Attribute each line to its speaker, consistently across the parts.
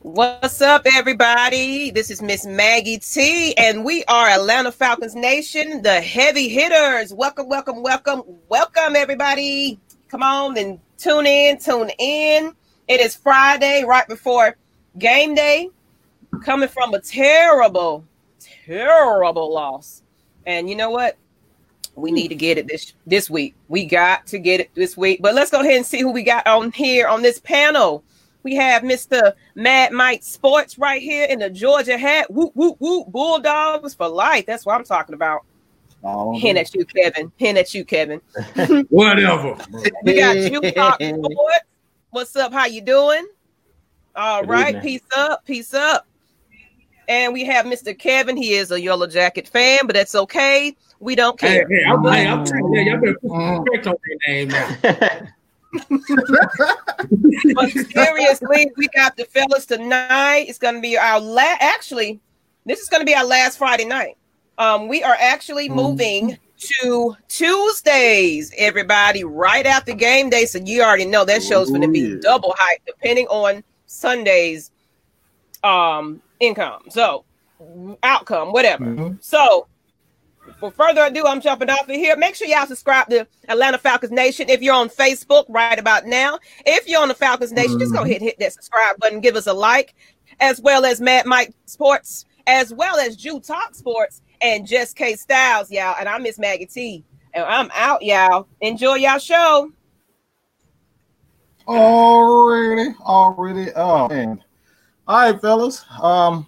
Speaker 1: What's up, everybody? This is Miss Maggie T, and we are Atlanta Falcons Nation, the heavy hitters. Welcome, welcome, welcome, welcome, everybody. Come on and tune in, tune in. It is Friday, right before game day, coming from a terrible, terrible loss. And you know what? We hmm. need to get it this this week. We got to get it this week. But let's go ahead and see who we got on here on this panel. We have Mr. Mad Mike Sports right here in the Georgia hat. Whoop, whoop, whoop. Bulldogs for life. That's what I'm talking about.
Speaker 2: Oh,
Speaker 1: Pin at you, Kevin. Pin at you, Kevin.
Speaker 3: Whatever.
Speaker 1: We got you, Talk Sports. What's up? How you doing? All
Speaker 2: Good
Speaker 1: right.
Speaker 2: evening.
Speaker 1: Peace up. Peace up. And we have Mr. Kevin. He is a Yellow Jacket fan, but that's okay. We don't care.
Speaker 3: hey, I'm, hey, I'm telling you, y'all better put respect on their name now.
Speaker 1: but seriously, we got the fellas tonight. It's gonna be our last. Actually, this is gonna be our last Friday night. Um, we are actually moving to Tuesdays, everybody, right after game day. So you already know that show's gonna be
Speaker 2: yeah.
Speaker 1: double hype, depending on Sunday's um income. So outcome, whatever.
Speaker 2: Mhm.
Speaker 1: So, for further ado, I'm jumping off of here. Make sure y'all subscribe to Atlanta Falcons Nation. If you're on Facebook right about now, if you're on the Falcons Nation, just go ahead and hit that subscribe button, give us a like, as well as Mad Mike Sports, as well as Jew Talk Sports, and Just K Styles, y'all. And I miss Maggie T. And I'm out, y'all. Enjoy y'all show.
Speaker 2: Already, already. Oh man. All right, fellas. Um,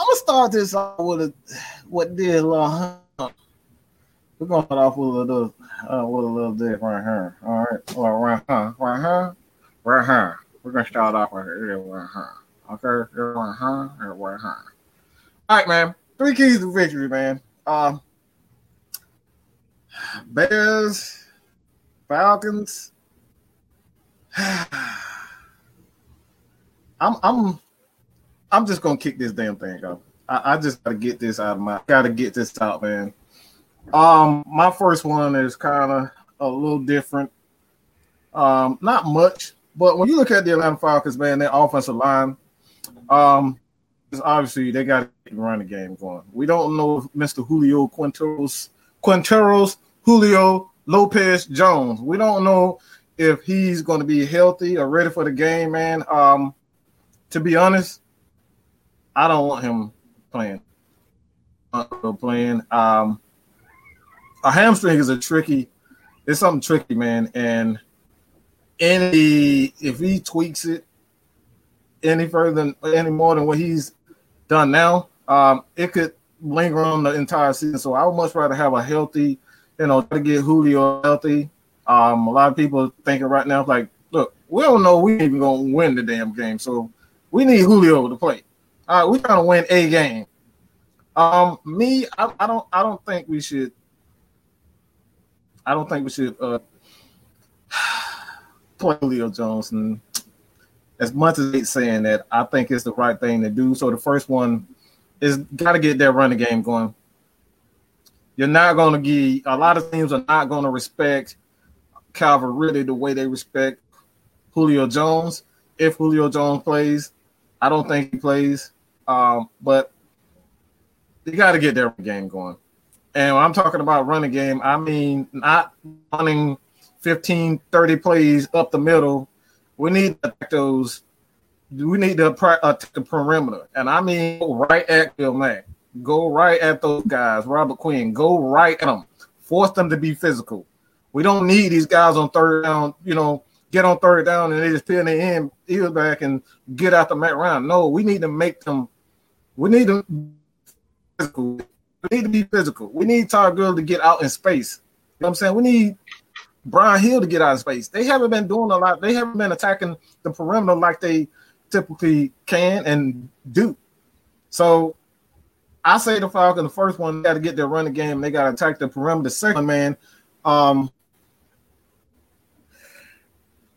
Speaker 2: I'm gonna start this off with a what did little. We're gonna start off with a little, uh, with a little bit right here. All right, well, right here, right here, right here. We're gonna start off right here, right here. Okay, right here, right here. All right, man. Three keys to victory, man. Um, Bears, Falcons. I'm I'm I'm just gonna kick this damn thing off. I, I just gotta get this out of my gotta get this out, man. Um, my first one is kind of a little different. Um, not much, but when you look at the Atlanta Falcons, man, their offensive line, um, obviously they got to run the game going. We don't know if Mr. Julio Quinteros, Quinteros, Julio Lopez Jones. We don't know if he's going to be healthy or ready for the game, man. Um, to be honest, I don't want him playing. Uh, playing. Um, a hamstring is a tricky. It's something tricky, man. And any if he tweaks it any further than any more than what he's done now, um, it could linger on the entire season. So I would much rather have a healthy, you know, to get Julio healthy. Um, a lot of people thinking right now, like, look, we don't know we even gonna win the damn game, so we need Julio to play. We're trying to win a game. Um, me, I, I don't, I don't think we should. I don't think we should uh, play Julio Jones. And as much as it's saying that, I think it's the right thing to do. So the first one is got to get that running game going. You're not going to give a lot of teams are not going to respect Calvin Ridley the way they respect Julio Jones. If Julio Jones plays, I don't think he plays. Um, but you got to get their game going. And when I'm talking about running game, I mean not running 15, 30 plays up the middle. We need to those. We need to pri- attack the perimeter. And I mean right at Khalil Mack. Go right at those guys. Robert Quinn. Go right at them. Force them to be physical. We don't need these guys on third down, you know, get on third down and they just pin their end ears back and get out the mat round. No, we need to make them we need to physical. We need to be physical. We need Todd Gurley to get out in space. You know what I'm saying? We need Brian Hill to get out of space. They haven't been doing a lot. They haven't been attacking the perimeter like they typically can and do. So I say the Falcons, the first one, got to get their running game. They got to attack the perimeter. Second man, um,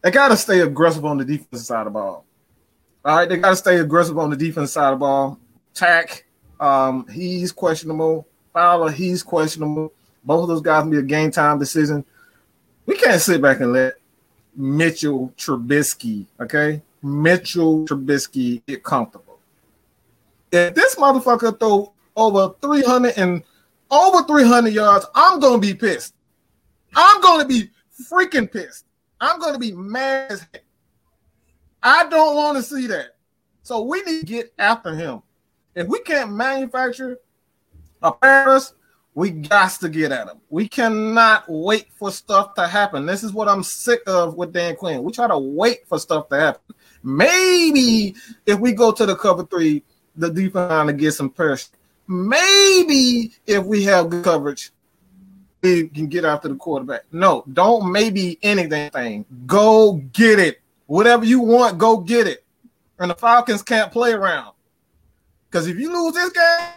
Speaker 2: they got to stay aggressive on the defensive side of the ball. All right, they got to stay aggressive on the defensive side of the ball. Takk, um, he's questionable. Fowler, he's questionable. Both of those guys be a game time decision. We can't sit back and let Mitchell Trubisky. Okay, Mitchell Trubisky get comfortable. If this motherfucker throw over 300 and over 300 yards, I'm gonna be pissed. I'm gonna be freaking pissed. I'm gonna be mad as heck. I don't want to see that. So we need to get after him. If we can't manufacture a Paris, we got to get at him. We cannot wait for stuff to happen. This is what I'm sick of with Dan Quinn. We try to wait for stuff to happen. Maybe if we go to the cover three, the defense line to get some pressure. Maybe if we have good coverage, we can get after the quarterback. No, don't maybe anything. Go get it. Whatever you want, go get it. And the Falcons can't play around. Because if you lose this game,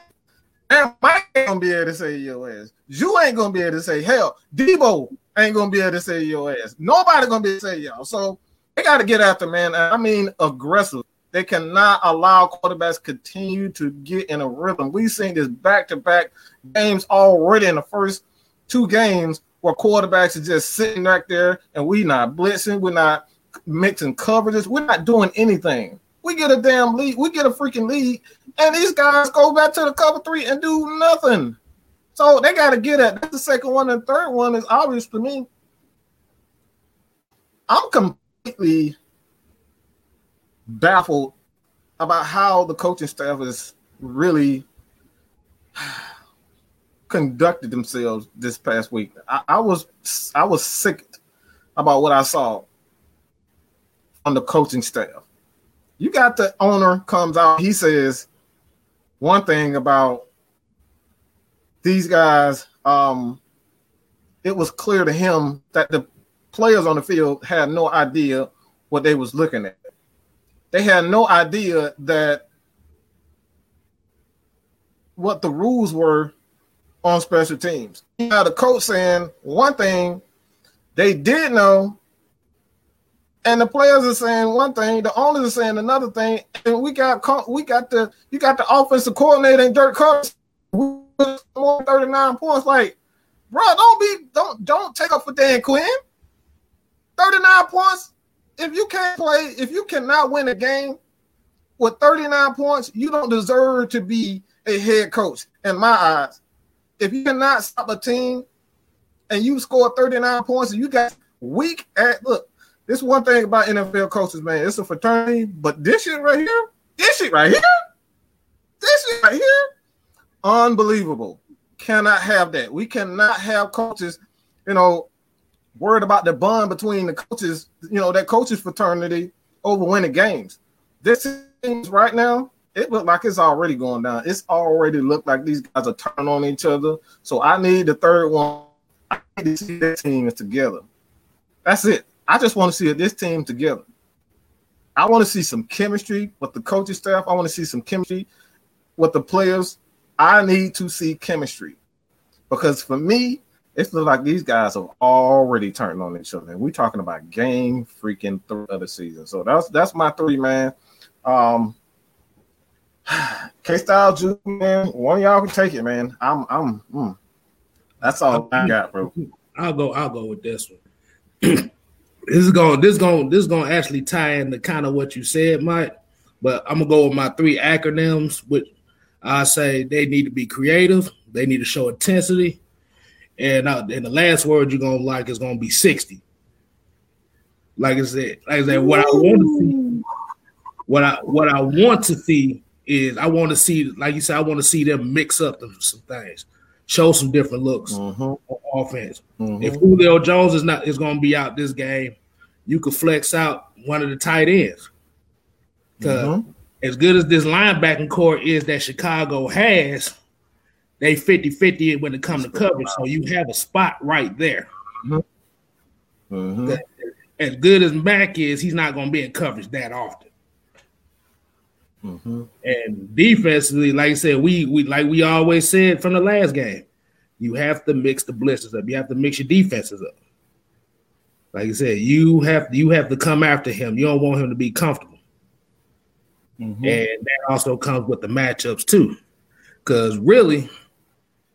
Speaker 2: and Mike ain't gonna be able to say your ass. You ain't gonna be able to say hell. Debo ain't gonna be able to say your ass. Nobody gonna be able to say y'all. So they got to get after man. I mean aggressive. They cannot allow quarterbacks continue to get in a rhythm. We've seen this back to back games already in the first two games where quarterbacks are just sitting back there and we not blitzing, we're not mixing coverages, we're not doing anything. We get a damn lead, we get a freaking lead, and these guys go back to the cover three and do nothing. So they got to get at That's the second one and third one is obvious to me. I'm completely baffled about how the coaching staff is really conducted themselves this past week. I, I, was I was sick about what I saw on the coaching staff. You got the owner comes out, he says one thing about these guys. Um, it was clear to him that the players on the field had no idea what they was looking at. They had no idea that what the rules were on special teams. You had a coach saying one thing they did know, and the players are saying one thing, the owners are saying another thing, and we got we got the you got the offensive coordinator and Dirk Cousins more 39 points. Like, bro, don't be don't don't take up for Dan Quinn. 39 points. If you can't play, if you cannot win a game with 39 points, you don't deserve to be a head coach in my eyes if you cannot stop a team and you score 39 points and you got weak at look, this one thing about NFL coaches, man. It's a fraternity, but this shit right here, this shit right here, this shit right here, unbelievable. Cannot have that. We cannot have coaches, you know, worried about the bond between the coaches, you know, that coaches fraternity over winning games. This is right now, it looked like it's already going down. It's already looked like these guys are turning on each other. So I need the third one. I need to see this team is together. That's it. I just want to see this team together. I want to see some chemistry with the coaching staff. I want to see some chemistry with the players. I need to see chemistry because for me, it looks like these guys have already turned on each other. And we're talking about game freaking three of the season. So that's that's my three, man. Um, K Style Juke, man. One of y'all can take it, man. I'm I'm mm. that's all I got, bro.
Speaker 3: I'll go, I'll go with this one. this is going this going this is gonna actually tie into kind of what you said, Mike. But I'm gonna go with my three acronyms, which I say they need to be creative, they need to show intensity, and uh, and the last word you're gonna like is gonna be 60. Like I said, like I said, what I want to see, what I what I want to see is I want to see, like you said, I want to see them mix up some things, show some different looks mm-hmm. on offense. Mm-hmm. If Julio Jones is not is going to be out this game, you could flex out one of the tight ends. Mm-hmm. as good as this linebacking corps is that Chicago has, they 50-50 when it comes to coverage. So you have a spot right there. Mm-hmm. Mm-hmm. As good as Mac is, he's not going to be in coverage that often. Mm-hmm. And defensively, like I said, we we like we always said from the last game, you have to mix the blitzes up. You have to mix your defenses up. Like I said, you have you have to come after him. You don't want him to be comfortable. Mm-hmm. And that also comes with the matchups too. Because really,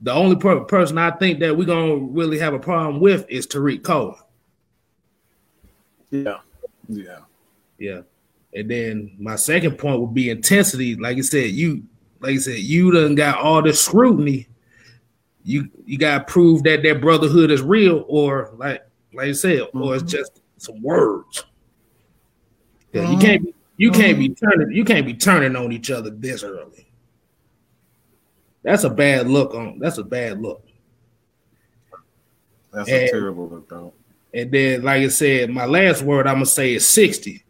Speaker 3: the only per- person I think that we're gonna really have a problem with is Tarik Cohen.
Speaker 2: Yeah. Yeah.
Speaker 3: Yeah. And then my second point would be intensity. Like I said, you like I said, you done got all the scrutiny. You you gotta prove that that brotherhood is real, or like like I said, mm-hmm. or it's mm-hmm. just some words. Yeah, mm-hmm. you can't be you can't be mm-hmm. turning you can't be turning on each other this early. That's a bad look on that's a bad look.
Speaker 2: That's and, a terrible look though.
Speaker 3: And then, like I said, my last word I'm gonna say is 60.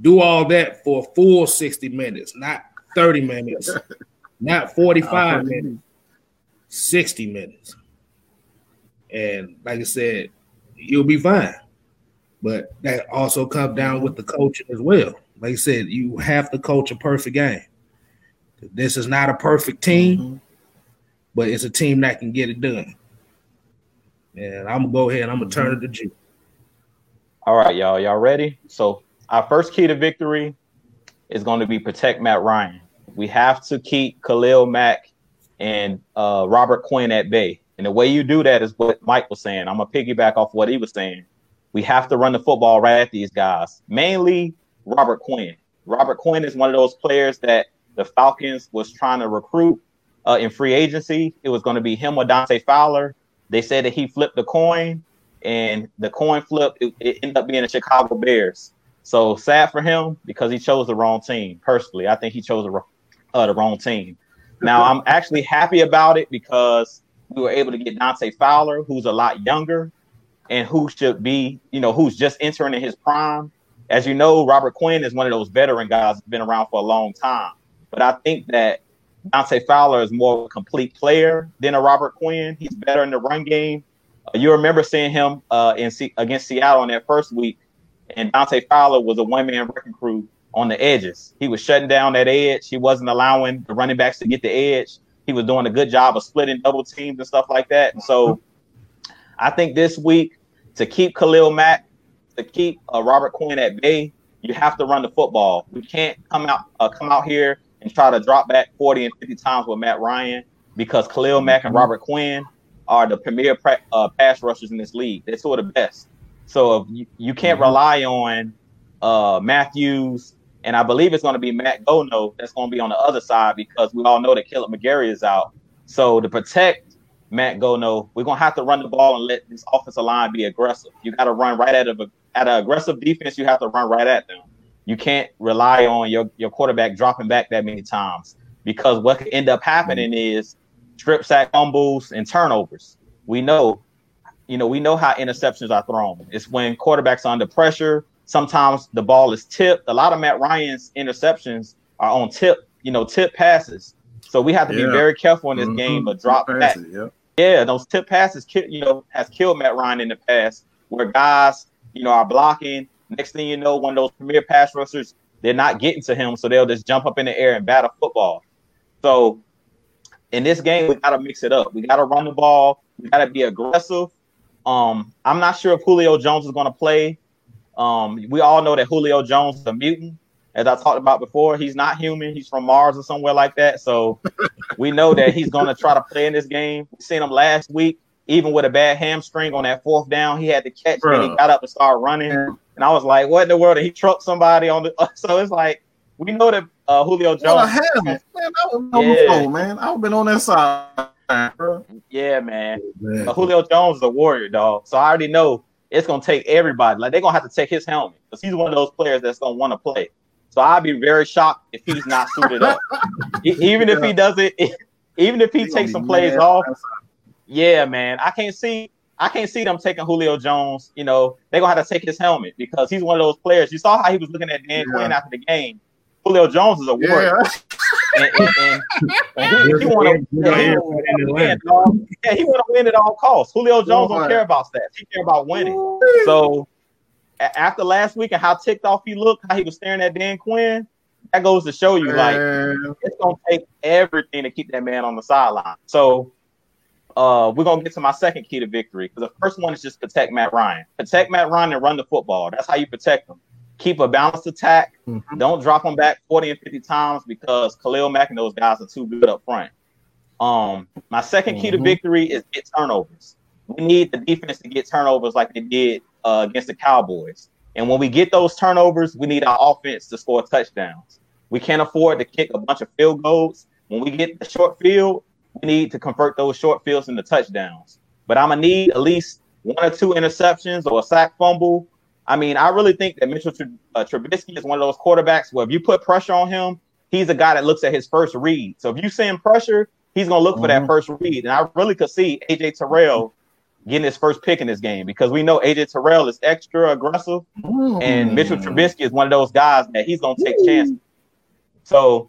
Speaker 3: Do all that for a full 60 minutes, not 30 minutes, not 45 minutes, 60 minutes. And like I said, you'll be fine. But that also comes down with the coaching as well. Like I said, you have to coach a perfect game. This is not a perfect team, mm-hmm. but it's a team that can get it done. And I'm gonna go ahead. And I'm gonna turn it to G.
Speaker 4: All right, y'all. Y'all ready? So our first key to victory is going to be protect Matt Ryan. We have to keep Khalil Mack and uh, Robert Quinn at bay. And the way you do that is what Mike was saying. I'm gonna piggyback off what he was saying. We have to run the football right at these guys, mainly Robert Quinn. Robert Quinn is one of those players that the Falcons was trying to recruit uh, in free agency. It was going to be him or Dante Fowler. They said that he flipped the coin, and the coin flip it, it ended up being the Chicago Bears. So sad for him because he chose the wrong team. Personally, I think he chose the, uh, the wrong team. Now I'm actually happy about it because we were able to get Dante Fowler, who's a lot younger, and who should be, you know, who's just entering in his prime. As you know, Robert Quinn is one of those veteran guys that's been around for a long time. But I think that Dante Fowler is more of a complete player than a Robert Quinn. He's better in the run game. Uh, you remember seeing him uh, in C- against Seattle in that first week, and Dante Fowler was a one man wrecking crew on the edges. He was shutting down that edge. He wasn't allowing the running backs to get the edge. He was doing a good job of splitting double teams and stuff like that. And so I think this week to keep Khalil Mack, to keep uh, Robert Quinn at bay, you have to run the football. We can't come out uh, come out here and try to drop back 40 and 50 times with Matt Ryan because Khalil Mack and mm-hmm. Robert Quinn are the premier pra- uh, pass rushers in this league. They're sort of the best. So you, you can't mm-hmm. rely on uh, Matthews, and I believe it's going to be Matt Gono that's going to be on the other side because we all know that Kaleb McGary is out. So to protect Matt Gono, we're going to have to run the ball and let this offensive line be aggressive. You got to run right at a at an aggressive defense. You have to run right at them you can't rely on your, your quarterback dropping back that many times because what could end up happening is strip sack fumbles and turnovers. We know, you know, we know how interceptions are thrown. It's when quarterbacks are under pressure. Sometimes the ball is tipped. A lot of Matt Ryan's interceptions are on tip, you know, tip passes. So we have to yeah. be very careful in this mm-hmm. game but drop back. Yeah. yeah, those tip passes, you know, has killed Matt Ryan in the past, where guys, you know, are blocking Next thing you know, one of those premier pass rushers, they're not getting to him, so they'll just jump up in the air and bat a football. So in this game, we got to mix it up. We got to run the ball. We got to be aggressive. Um, I'm not sure if Julio Jones is going to play. Um, we all know that Julio Jones is a mutant. As I talked about before, he's not human. He's from Mars or somewhere like that. So we know that he's going to try to play in this game. We seen him last week, even with a bad hamstring on that fourth down. He had to catch Bruh. and he got up and started running. And I was like, what in the world? And he trucked somebody on the. So it's like we know that uh, Julio Jones. What
Speaker 2: hell, man, I was on yeah. before, man. I've been on that side.
Speaker 4: Yeah, man. man. Julio Jones is a warrior, dog. So I already know it's gonna take everybody. Like they're gonna have to take his helmet because he's one of those players that's gonna want to play. So I'd be very shocked if he's not suited up. even if he doesn't, even if he, he takes some plays off. Yeah, man. I can't see I can't see them taking Julio Jones. You know, they're gonna have to take his helmet because he's one of those players. You saw how he was looking at Dan yeah. Quinn after the game. Julio Jones is a warrior. Yeah. and, and, and, he, he want to win. Yeah, he want to win at all costs. Julio Jones don't care about stats. He care about winning. So after last week and how ticked off he looked, how he was staring at Dan Quinn, that goes to show you like it's gonna take everything to keep that man on the sideline. So uh, we're gonna get to my second key to victory because the first one is just protect Matt Ryan. Protect Matt Ryan and run the football. That's how you protect him. Keep a balanced attack. Mm-hmm. Don't drop them back 40 and 50 times because Khalil Mack and those guys are too good up front. Um, my 2nd mm-hmm. key to mm-hmm. victory is get turnovers. We need the defense to get turnovers like they did uh, against the Cowboys. And when we get those turnovers, we need our offense to score touchdowns. We can't afford to kick a bunch of field goals. When we get the short field, we need to convert those short fields into touchdowns. But I'm gonna need at least one or two interceptions or a sack fumble. I mean, I really think that Mitchell uh, Trubisky is one of those quarterbacks where if you put pressure on him, he's a guy that looks at his first read. So if you send pressure, he's gonna look mm-hmm. for that mm-hmm. first read. And I really could see AJ Terrell getting his first pick in this game because we know AJ Terrell is extra aggressive, mm. and Mitchell Trubisky is one of those guys that he's gonna take chances. So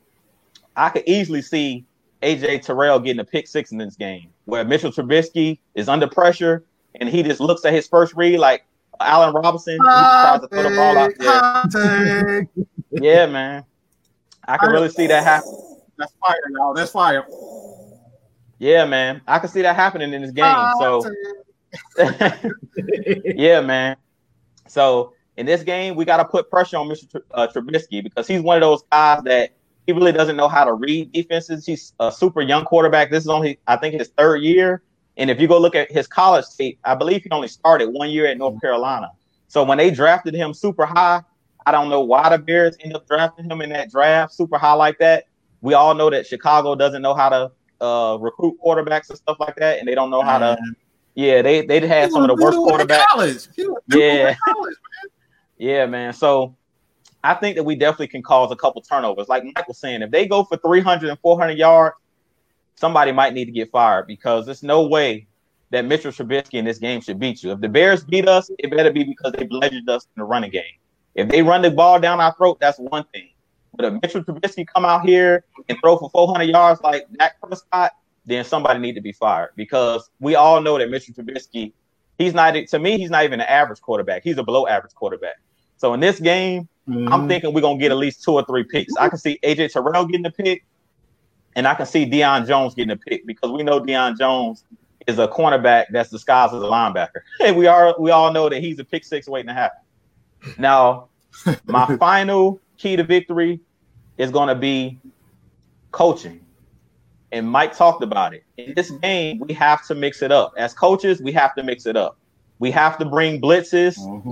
Speaker 4: I could easily see AJ Terrell getting a pick six in this game, where Mitchell Trubisky is under pressure and he just looks at his first read like Allen Robinson. He tries to throw the ball out there. yeah, man. I can really see that happen.
Speaker 2: That's fire, y'all. That's fire.
Speaker 4: Yeah, man. I can see that happening in this game. So yeah, man. So in this game, we got to put pressure on Mr. Tr- uh, Trubisky because he's one of those guys that he really doesn't know how to read defenses. He's a super young quarterback. This is only, I think, his third year. And if you go look at his college tape, I believe he only started one year at North Carolina. So when they drafted him super high, I don't know why the Bears end up drafting him in that draft super high like that. We all know that Chicago doesn't know how to uh, recruit quarterbacks and stuff like that, and they don't know how to yeah, they they had some of the worst quarterbacks. Yeah, college, man. yeah, man. So I think that we definitely can cause a couple turnovers. Like Mike was saying, if they go for 300 and 400 yards, somebody might need to get fired because there's no way that Mitchell Trubisky in this game should beat you. If the Bears beat us, it better be because they bludgeoned us in the running game. If they run the ball down our throat, that's one thing. But if Mitchell Trubisky come out here and throw for 400 yards like Dak Prescott, then somebody need to be fired because we all know that Mitchell Trubisky, he's not to me, he's not even an average quarterback. He's a below average quarterback. So in this game, mm-hmm. I'm thinking we're gonna get at least two or three picks. I can see AJ Terrell getting a pick, and I can see Deion Jones getting a pick because we know Deion Jones is a cornerback that's disguised as a linebacker. And we are we all know that he's a pick six waiting to happen. Now, my final key to victory is gonna be coaching and Mike talked about it. In this game, we have to mix it up. As coaches, we have to mix it up. We have to bring blitzes. Mm-hmm.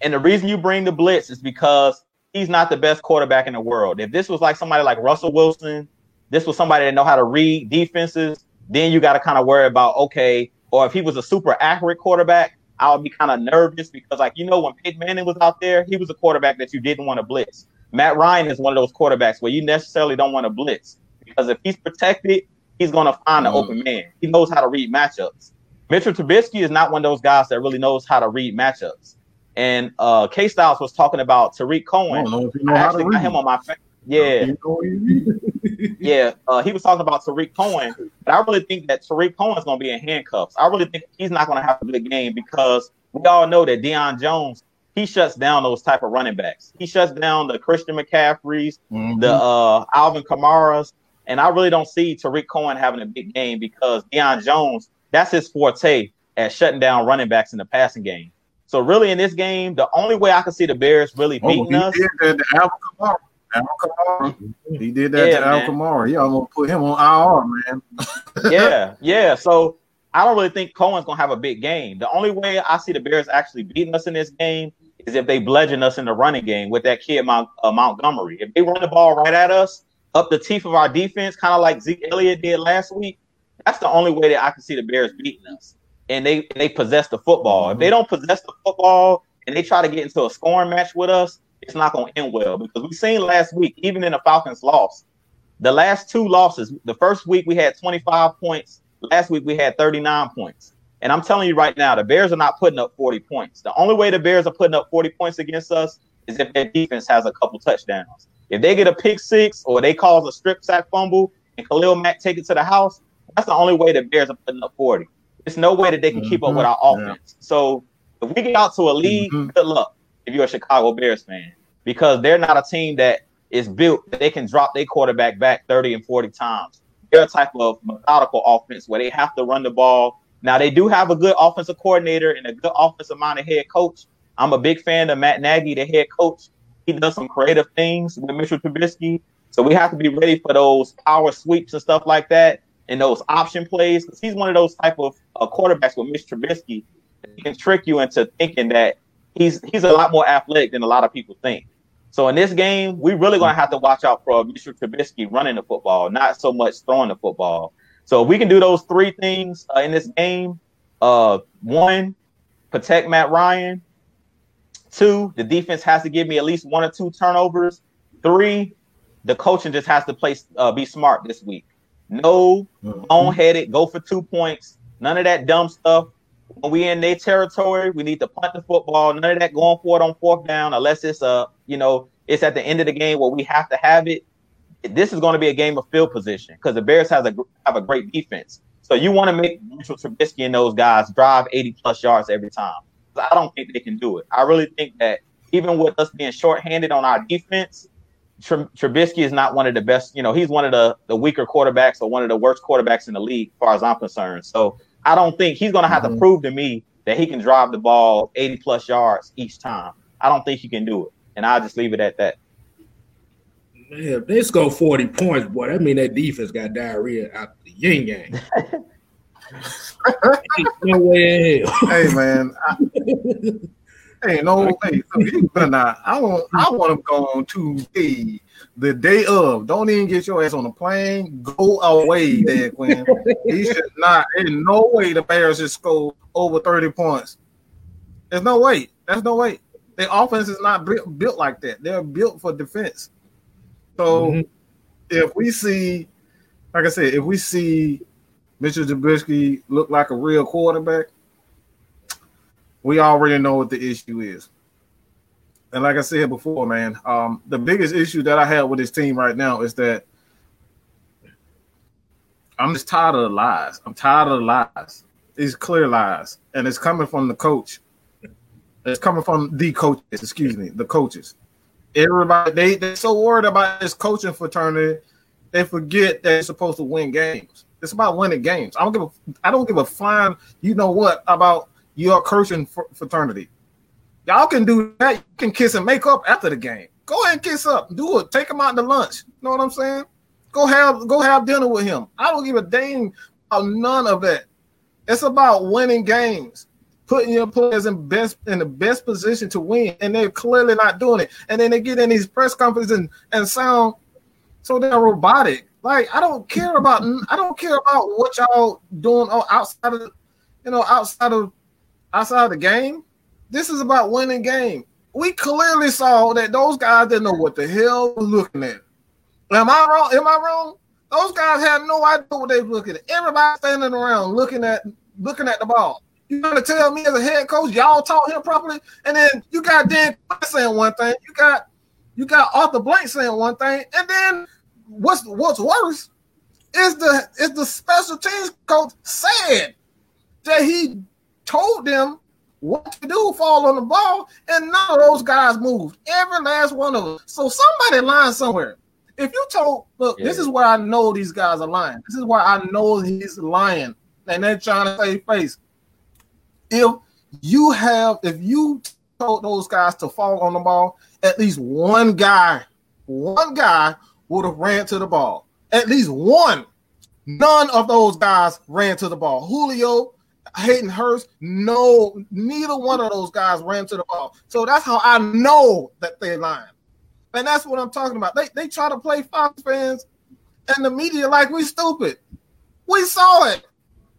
Speaker 4: And the reason you bring the blitz is because he's not the best quarterback in the world. If this was like somebody like Russell Wilson, this was somebody that know how to read defenses, then you got to kind of worry about, okay, or if he was a super accurate quarterback, I would be kind of nervous because, like, you know, when Peyton Manning was out there, he was a quarterback that you didn't want to blitz. Matt Ryan is one of those quarterbacks where you necessarily don't want to blitz because if he's protected, he's going to find an mm. open man. He knows how to read matchups. Mitchell Trubisky is not one of those guys that really knows how to read matchups. And uh, K Styles was talking about Tarik Cohen. I, I actually got him on my fa- yeah, yeah. Uh, he was talking about Tarik Cohen, but I really think that Tarik Cohen is going to be in handcuffs. I really think he's not going to have a good game because we all know that Deion Jones he shuts down those type of running backs. He shuts down the Christian McCaffreys, mm-hmm. the uh, Alvin Kamara's, and I really don't see Tarik Cohen having a big game because Deion Jones, that's his forte at shutting down running backs in the passing game. So really in this game, the only way I can see the Bears really oh, beating oh, us. Did to Alvin Kamara.
Speaker 2: Alvin Kamara. He did that yeah, to Alvin Kamara. He almost put him on IR,
Speaker 4: man. yeah, yeah. So I don't really think Cohen's gonna have a big game. The only way I see the Bears actually beating us in this game is if they bludgeon us in the running game with that kid Mount, uh, Montgomery. If they run the ball right at us, up the teeth of our defense, kind of like Zeke Elliott did last week, that's the only way that I can see the Bears beating us. And they they possess the football. Mm-hmm. If they don't possess the football and they try to get into a scoring match with us, it's not going to end well because we've seen last week, even in the Falcons' loss, the last two losses. The first week we had 25 points. Last week we had 39 points. And I'm telling you right now, the Bears are not putting up 40 points. The only way the Bears are putting up 40 points against us is if their defense has a couple touchdowns. If they get a pick six or they cause a strip sack fumble and Khalil Mack take it to the house, that's the only way the Bears are putting up 40. There's no way that they can mm-hmm. keep up with our mm-hmm. offense. Yeah. So if we get out to a lead, mm-hmm. good luck if you're a Chicago Bears fan, because they're not a team that is built they can drop their quarterback back 30 and 40 times. They're a type of methodical offense where they have to run the ball. Now they do have a good offensive coordinator and a good offensive minded head coach. I'm a big fan of Matt Nagy, the head coach he does some creative things with Mitchell Trubisky. So we have to be ready for those power sweeps and stuff like that and those option plays because he's one of those type of uh, quarterbacks with Mitch Trubisky. He can trick you into thinking that he's he's a lot more athletic than a lot of people think. So in this game, we really gonna have to watch out for Mr. Trubisky running the football, not so much throwing the football. So if we can do those three things uh, in this game, uh, one, protect Matt Ryan. Two, the defense has to give me at least one or two turnovers. Three, the coaching just has to play uh, be smart this week. No
Speaker 2: Mm-hmm.
Speaker 4: boneheaded, go for two points. None of that dumb stuff. When we in their territory, we need to punt the football. None of that going for it on fourth down, unless it's a you know it's at the end of the game where we have to have it. This is going to be a game of field position because the Bears has a have a great defense. So you want to make Mitchell Trubisky and those guys drive 80 plus yards every time. I don't think they can do it. I really think that even with us being shorthanded on our defense, Tr- Trubisky is not one of the best. You know, he's one of the, the weaker quarterbacks or one of the worst quarterbacks in the league, as far as I'm concerned. So I don't think he's going to have
Speaker 2: Mhm.
Speaker 4: to prove to me that he can drive the ball 80 plus yards each time. I don't think he can do it. And I'll just leave it at that.
Speaker 3: Man, if they score 40 points, boy, that mean that defense got diarrhea out the yin yang. No way in hell.
Speaker 2: hey man, I, hey no, hey, so you better not. I want, I want to go on Tuesday, the day of. Don't even get your ass on the plane. Go away, there, Quinn. he should not. In no way the Bears should score over thirty points. There's no way. There's no way. Their offense is not built, built like that. They're built for defense. So
Speaker 3: Mhm.
Speaker 2: if we see, like I said, if we see Mitchell Trubisky look like a real quarterback, we already know what the issue is. And like I said before, man, um, the biggest issue that I have with this team right now is that I'm just tired of the lies. I'm tired of the lies. These clear lies, and it's coming from the coach. It's coming from the coaches. Excuse me, the coaches. Everybody they they're so worried about this coaching fraternity, they forget that they're supposed to win games. It's about winning games. I don't give a I don't give a flying you know what about your coaching fraternity. Y'all can do that. You can kiss and make up after the game. Go ahead and kiss up. Do it. Take him out to lunch. You know what I'm saying? Go have go have dinner with him. I don't give a damn about none of that. It's about winning games, putting your players in best in the best position to win, and they're clearly not doing it. And then they get in these press conferences and, and sound so they're robotic. Like I don't care about I don't care about what y'all doing outside of you know outside of outside of the game. This is about winning game. We clearly saw that those guys didn't know what the hell was looking at. Am I wrong? Am I wrong? Those guys had no idea what they were looking at. Everybody standing around looking at looking at the ball. You gonna tell me as a head coach, y'all taught him properly, and then you got Dan saying one thing, you got you got Arthur Blank saying one thing, and then what's what's worse is the is the special teams coach said that he told them what to do, fall on the ball, and none of those guys moved. Every last one of them. So somebody lying somewhere. If you told, look, this is where I know these guys are lying. This is why I know he's lying, and they're trying to save face. If you have, if you told those guys to fall on the ball, at least one guy, one guy would have ran to the ball. At least one. None of those guys ran to the ball. Julio, Hayden Hurst, no, neither one of those guys ran to the ball. So that's how I know that they're lying. And that's what I'm talking about. They they try to play Fox fans and the media like we stupid. We saw it.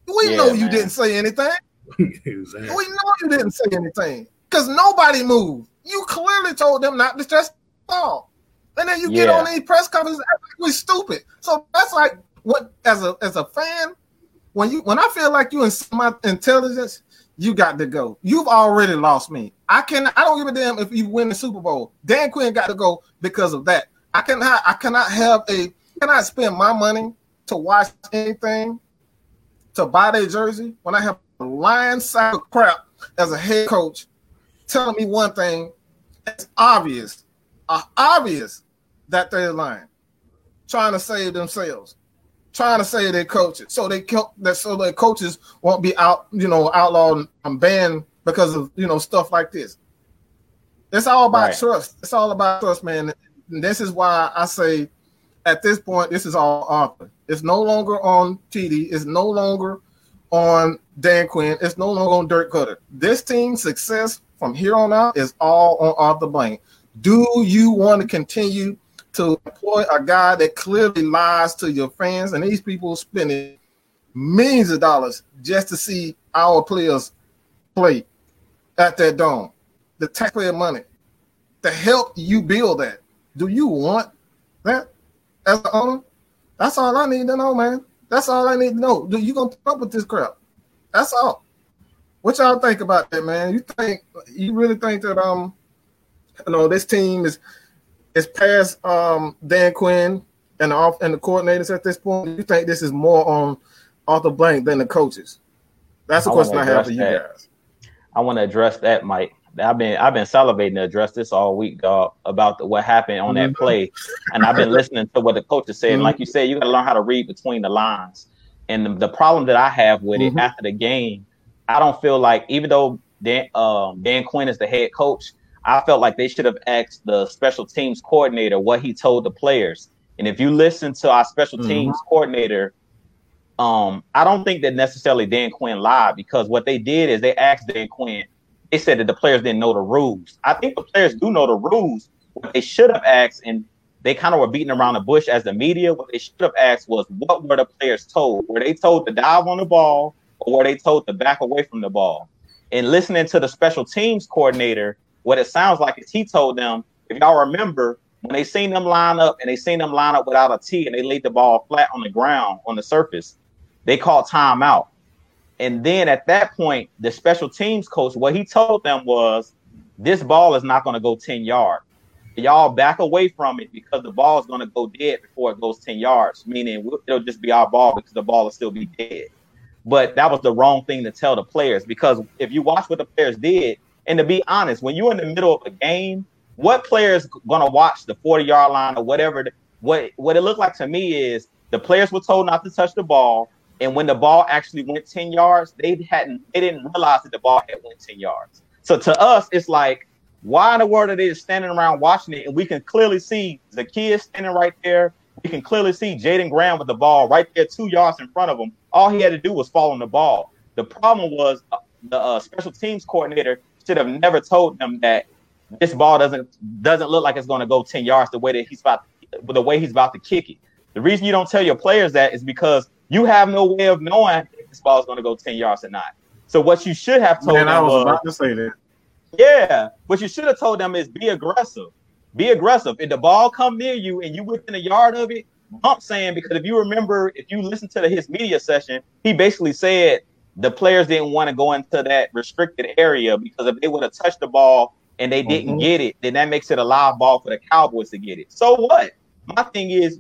Speaker 2: We
Speaker 4: Yeah,
Speaker 2: know you
Speaker 4: man.
Speaker 2: didn't say anything.
Speaker 3: exactly.
Speaker 2: We know you didn't say anything because nobody moved. You clearly told them not to just fall. And then you get on these press conferences we stupid. So that's like what as a as a fan, when you when I feel like you in my intelligence, you got to go. You've already lost me. I can I don't give a damn if you win the Super Bowl. Dan Quinn got to go because of that. I cannot I cannot have a cannot spend my money to watch anything to buy their jersey when I have a lying sack of crap as a head coach telling me one thing. It's obvious, uh, obvious that they're lying, trying to save themselves, trying to save their coaches, so they that so their coaches won't be out, you know, outlawed and banned because of you know stuff like this. It's all about
Speaker 4: Right.
Speaker 2: trust. It's all about trust, man. And this is why I say, at this point, this is all Arthur. It's no longer on TD. It's no longer on Dan Quinn. It's no longer on Dirk Koetter. This team's success from here on out is all on Arthur Blank. Do you want to continue to employ a guy that clearly lies to your fans and these people spending millions of dollars just to see our players play at that dome? The taxpayer money to help you build that. Do you want that as an owner? That's all I need to know, man. That's all I need to know. Do you gonna put up with this crap? That's all. What y'all think about that, man? You think you really think that um you know this team is is past um Dan Quinn and the off and the coordinators at this point? You think this is more on Arthur Blank than the coaches? That's the
Speaker 4: I
Speaker 2: question I have for you guys.
Speaker 4: I want to address that, Mike. I've been I've been salivating to address this all week, dog, about the, what happened on that
Speaker 2: Mhm.
Speaker 4: play, and I've been listening to what the coach is saying.
Speaker 2: Mhm.
Speaker 4: Like you said, you got to learn how to read between the lines. And the, the problem that I have with
Speaker 2: Mhm.
Speaker 4: it after the game, I don't feel like even though Dan um, Dan Quinn is the head coach, I felt like they should have asked the special teams coordinator what he told the players. And if you listen to our special
Speaker 2: Mhm.
Speaker 4: teams coordinator, um, I don't think that necessarily Dan Quinn lied because what they did is they asked Dan Quinn. They said that the players didn't know the rules. I think the players do know the rules. What they should have asked, and they kind of were beating around the bush as the media. What they should have asked was, what were the players told? Were they told to dive on the ball, or were they told to back away from the ball? And listening to the special teams coordinator, what it sounds like is he told them, if y'all remember, when they seen them line up and they seen them line up without a tee and they laid the ball flat on the ground on the surface, they called timeout. And then at that point, the special teams coach, what he told them was, this ball is not going to go 10 yards. Y'all back away from it because the ball is going to go dead before it goes 10 yards, meaning it'll just be our ball because the ball will still be dead. But that was the wrong thing to tell the players because if you watch what the players did, and to be honest, when you're in the middle of a game, what players gonna watch the 40 yard line or whatever? What what it looked like to me is the players were told not to touch the ball, and when the ball actually went 10 yards, they hadn't they didn't realize that the ball had went 10 yards. So to us, it's like, why in the world are they standing around watching it? And we can clearly see the kid standing right there. We can clearly see Jaeden Graham with the ball right there, two yards in front of him. All he had to do was fall on the ball. The problem was uh, the uh, special teams coordinator should have never told them that this ball doesn't doesn't look like it's going to go 10 yards the way that he's about the way he's about to kick it. The reason you don't tell your players that is because you have no way of knowing if this ball is going to go 10 yards or not. So what you should have told
Speaker 2: Man, I
Speaker 4: them
Speaker 2: was
Speaker 4: was,
Speaker 2: about to say that.
Speaker 4: yeah, what you should have told them is be aggressive. Be aggressive. If the ball come near you and you within a yard of it, bump saying because if you remember, if you listen to the, his media session, he basically said the players didn't want to go into that restricted area because if they would have touched the ball and they didn't
Speaker 2: Mhm.
Speaker 4: get it, then that makes it a live ball for the Cowboys to get it. So what? My thing is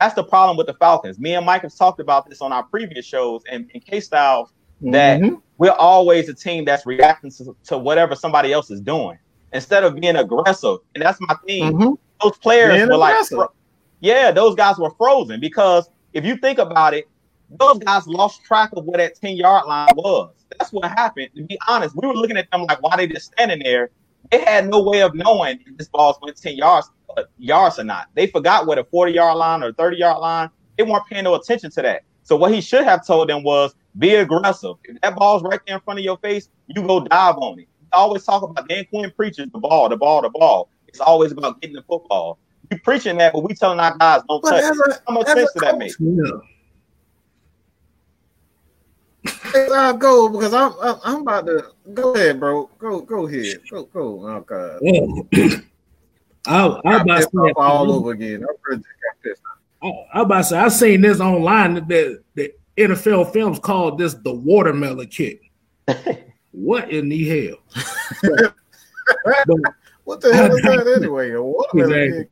Speaker 4: that's the problem with the Falcons. Me and Mike have talked about this on our previous shows, and in K Styles, that
Speaker 2: Mhm.
Speaker 4: we're always a team that's reacting to, to whatever somebody else is doing instead of being aggressive. And that's my thing.
Speaker 2: Mhm.
Speaker 4: Those players
Speaker 2: Being
Speaker 4: were like,
Speaker 2: aggressive.
Speaker 4: fro- yeah, those guys were frozen because if you think about it, those guys lost track of where that 10 yard line was. That's what happened. To be honest, we were looking at them like, why they just standing there? They had no way of knowing if this ball's went 10 yards, uh, yards or not. They forgot what a 40 yard line or 30 yard line. They weren't paying no attention to that. So what he should have told them was be aggressive. If that ball's right there in front of your face, you go dive on it. I always talk about Dan Quinn preaches the ball, the ball, the ball. It's always about getting the football. You preaching that, but we telling our guys don't
Speaker 2: But
Speaker 4: touch. How much sense does that make?
Speaker 3: Yeah.
Speaker 2: I'll uh, go because I'm, I'm I'm about to go ahead, bro. Go go ahead. Go go. Oh god.
Speaker 3: Yeah. I, I
Speaker 2: I'm
Speaker 3: about to
Speaker 2: pissed all over again. I'm really just got pissed.
Speaker 3: I, I about to say I seen this online that the, the NFL films called this the watermelon kick. what in the hell? But,
Speaker 2: What the hell is that anyway? A watermelon
Speaker 3: Exactly.
Speaker 2: kick?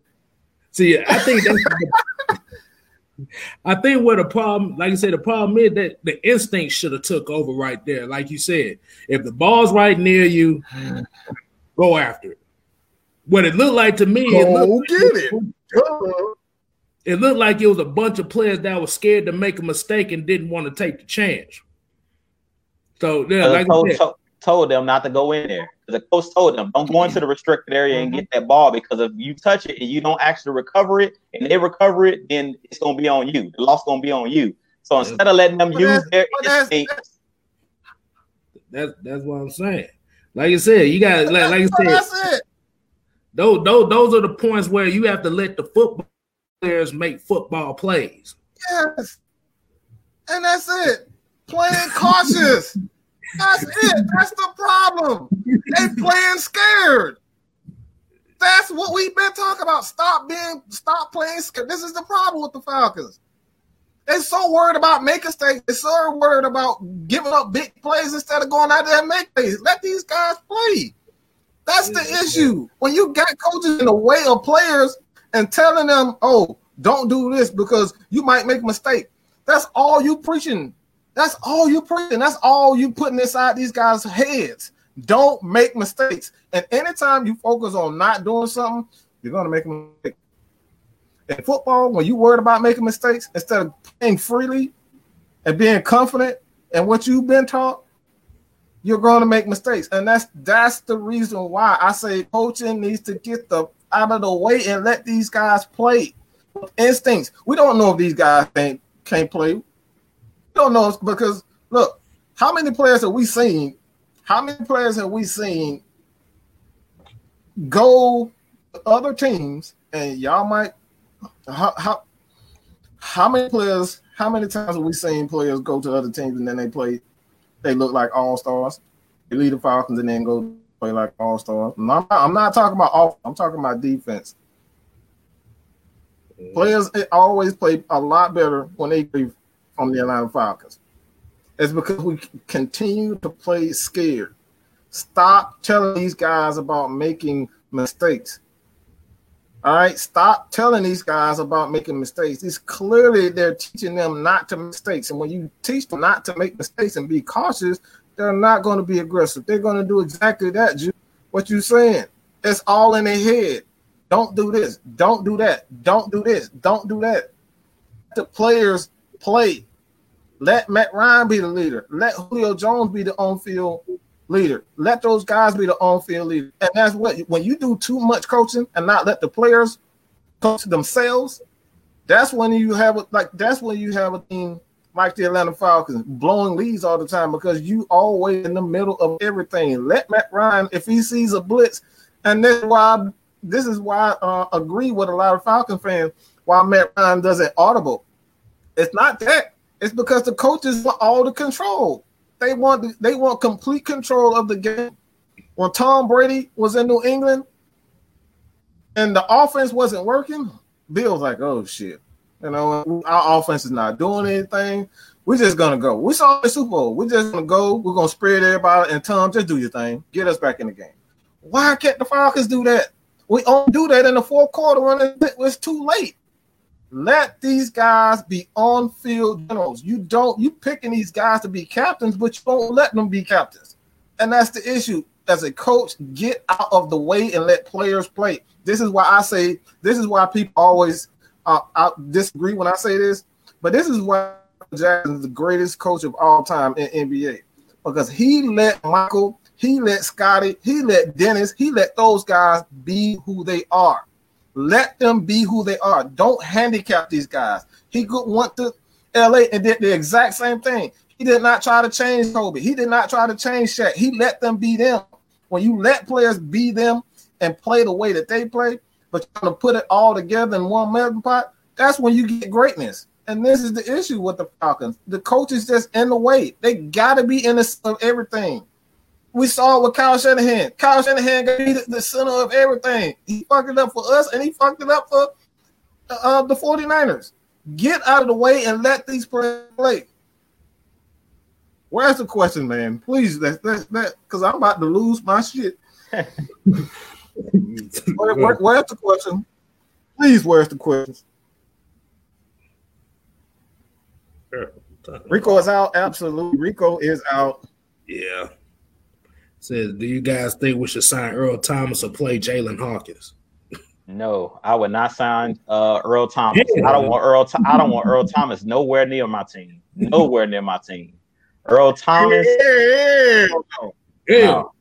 Speaker 3: see, I think that's I think what the problem, like you said, the problem is that the instinct should have took over right there. Like you said, if the ball's right near you, go after it. What it looked like to me, it looked,
Speaker 2: get it. Duh.
Speaker 3: it looked like it was a bunch of players that were scared to make a mistake and didn't want to take the chance. So yeah,
Speaker 4: The
Speaker 3: like I
Speaker 4: coach
Speaker 3: said,
Speaker 4: told them not to go in there. The coach told them don't go into the restricted area and get mm-hmm. that ball because if you touch it and you don't actually recover it and they recover it, then it's gonna be on you. The loss is gonna be on you. So instead of letting them
Speaker 2: But
Speaker 4: use their
Speaker 2: but that's-
Speaker 3: that's that's what I'm saying. Like you said, you got like, like you said.
Speaker 2: That's it.
Speaker 3: Those, those those are the points where you have to let the football players make football plays.
Speaker 2: Yes. And that's it. Playing cautious. That's it. That's the problem. They playing scared. That's what we've been talking about. Stop being, stop playing scared. This is the problem with the Falcons. They're so worried about making mistakes. They're so worried about giving up big plays instead of going out there and make plays. Let these guys play. That's the issue. When you got coaches in the way of players and telling them, "Oh, don't do this because you might make a mistake." That's all you preaching. That's all you preaching. That's all you putting inside these guys' heads. Don't make mistakes. And anytime you focus on not doing something, you're gonna make a mistake. In football, when you worried about making mistakes, instead of playing freely and being confident in what you've been taught, you're going to make mistakes. And that's that's the reason why I say coaching needs to get the out of the way and let these guys play with instincts. We don't know if these guys can't can't play. Don't know because look, how many players have we seen? How many players have we seen go to other teams? And y'all might how how how many players? How many times have we seen players go to other teams and then they play? They look like all stars. They lead the Falcons and then go play like all stars. I'm not, I'm not talking about off. I'm talking about defense. Mm. Players always play a lot better when they play from the Atlanta Falcons. It's because we continue to play scared. Stop telling these guys about making mistakes. All right, stop telling these guys about making mistakes. It's clearly they're teaching them not to mistakes. And when you teach them not to make mistakes and be cautious, they're not going to be aggressive. They're going to do exactly that. What you're saying? It's all in their head. Don't do this. Don't do that. Don't do this. Don't do that. The players play. Let Matt Ryan be the leader. Let Julio Jones be the on-field leader. Let those guys be the on-field leader. And that's what when you do too much coaching and not let the players coach themselves, that's when you have a, like that's when you have a team like the Atlanta Falcons blowing leads all the time because you always in the middle of everything. Let Matt Ryan, if he sees a blitz, and that's why this is why I uh, agree with a lot of Falcon fans why Matt Ryan doesn't audible. It's not that. It's because the coaches want all the control. They want they want complete control of the game. When Tom Brady was in New England and the offense wasn't working, Bill was like, "Oh shit, you know, our offense is not doing anything. We're just gonna go. We saw the Super Bowl. We're just gonna go. We're gonna spread everybody. And Tom, just do your thing. Get us back in the game. Why can't the Falcons do that? We only do that in the fourth quarter when it was too late. Let these guys be on field generals. You don't you picking these guys to be captains, but you won't let them be captains. And that's the issue. As a coach, get out of the way and let players play. This is why I say this is why people always uh, I disagree when I say this, but this is why Jackson is the greatest coach of all time in NBA because he let Michael, he let Scottie, he let Dennis, he let those guys be who they are. Let them be who they are. Don't handicap these guys. He could went to LA and did the exact same thing. He did not try to change Kobe. He did not try to change Shaq. He let them be them. When you let players be them and play the way that they play, but trying to put it all together in one melting pot, that's when you get greatness. And this is the issue with the Falcons. The coach is just in the way. They got to be in the of everything. We saw it with Kyle Shanahan. Kyle Shanahan got to be the center of everything. He fucked it up for us and he fucked it up for uh, the 49ers. Get out of the way and let these players play. Where's the question, man? Please, that that that because I'm about to lose my shit. where, where, where's the question? Please, where's the question? Rico is out. Absolutely. Rico is out.
Speaker 3: Yeah. Says, do you guys think we should sign Earl Thomas or play Jaylinn Hawkins?
Speaker 4: No, I would not sign uh, Earl Thomas. Yeah. I don't want Earl. Th- I don't want Earl Thomas nowhere near my team. Nowhere near my team. Earl Thomas. Yeah. yeah. No.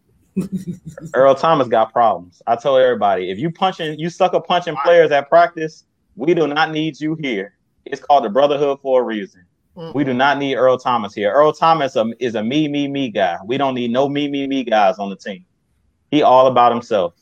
Speaker 4: Earl Thomas got problems. I tell everybody, if you punching, you sucker punching players at practice, we do not need you here. It's called the brotherhood for a reason. Mm-hmm. We do not need Earl Thomas here. Earl Thomas um, is a me, me, me guy. We don't need no me, me, me guys on the team. He all about himself.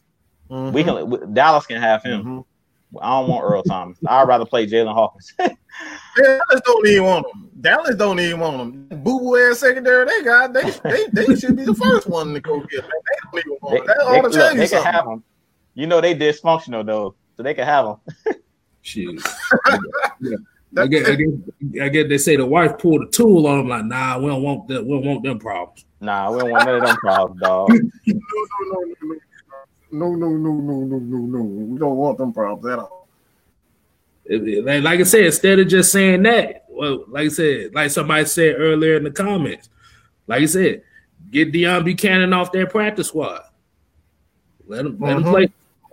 Speaker 4: Mm-hmm. We can Dallas can have him. Mm-hmm. I don't want Earl Thomas. I'd rather play Jaylinn Hawkins.
Speaker 2: Dallas don't even want him. Dallas don't even want him. Boo boo ass secondary they got. They, they they should be the first one to go get. They don't even want him. They, they, look,
Speaker 4: they can have him. You know they dysfunctional though, so they can have him.
Speaker 3: Shit. yeah. I guess, I, guess, I guess they say the wife pulled a tool on them. Like, nah, we don't want that. We don't want them problems.
Speaker 4: Nah, we don't want none of them problems, dog.
Speaker 2: no, no, no, no, no, no, no, no. We don't want them problems at all.
Speaker 3: Like I said, instead of just saying that, well, like I said, like somebody said earlier in the comments, like I said, get Deone Bucannon off their practice squad. Let him, let him mm-hmm. play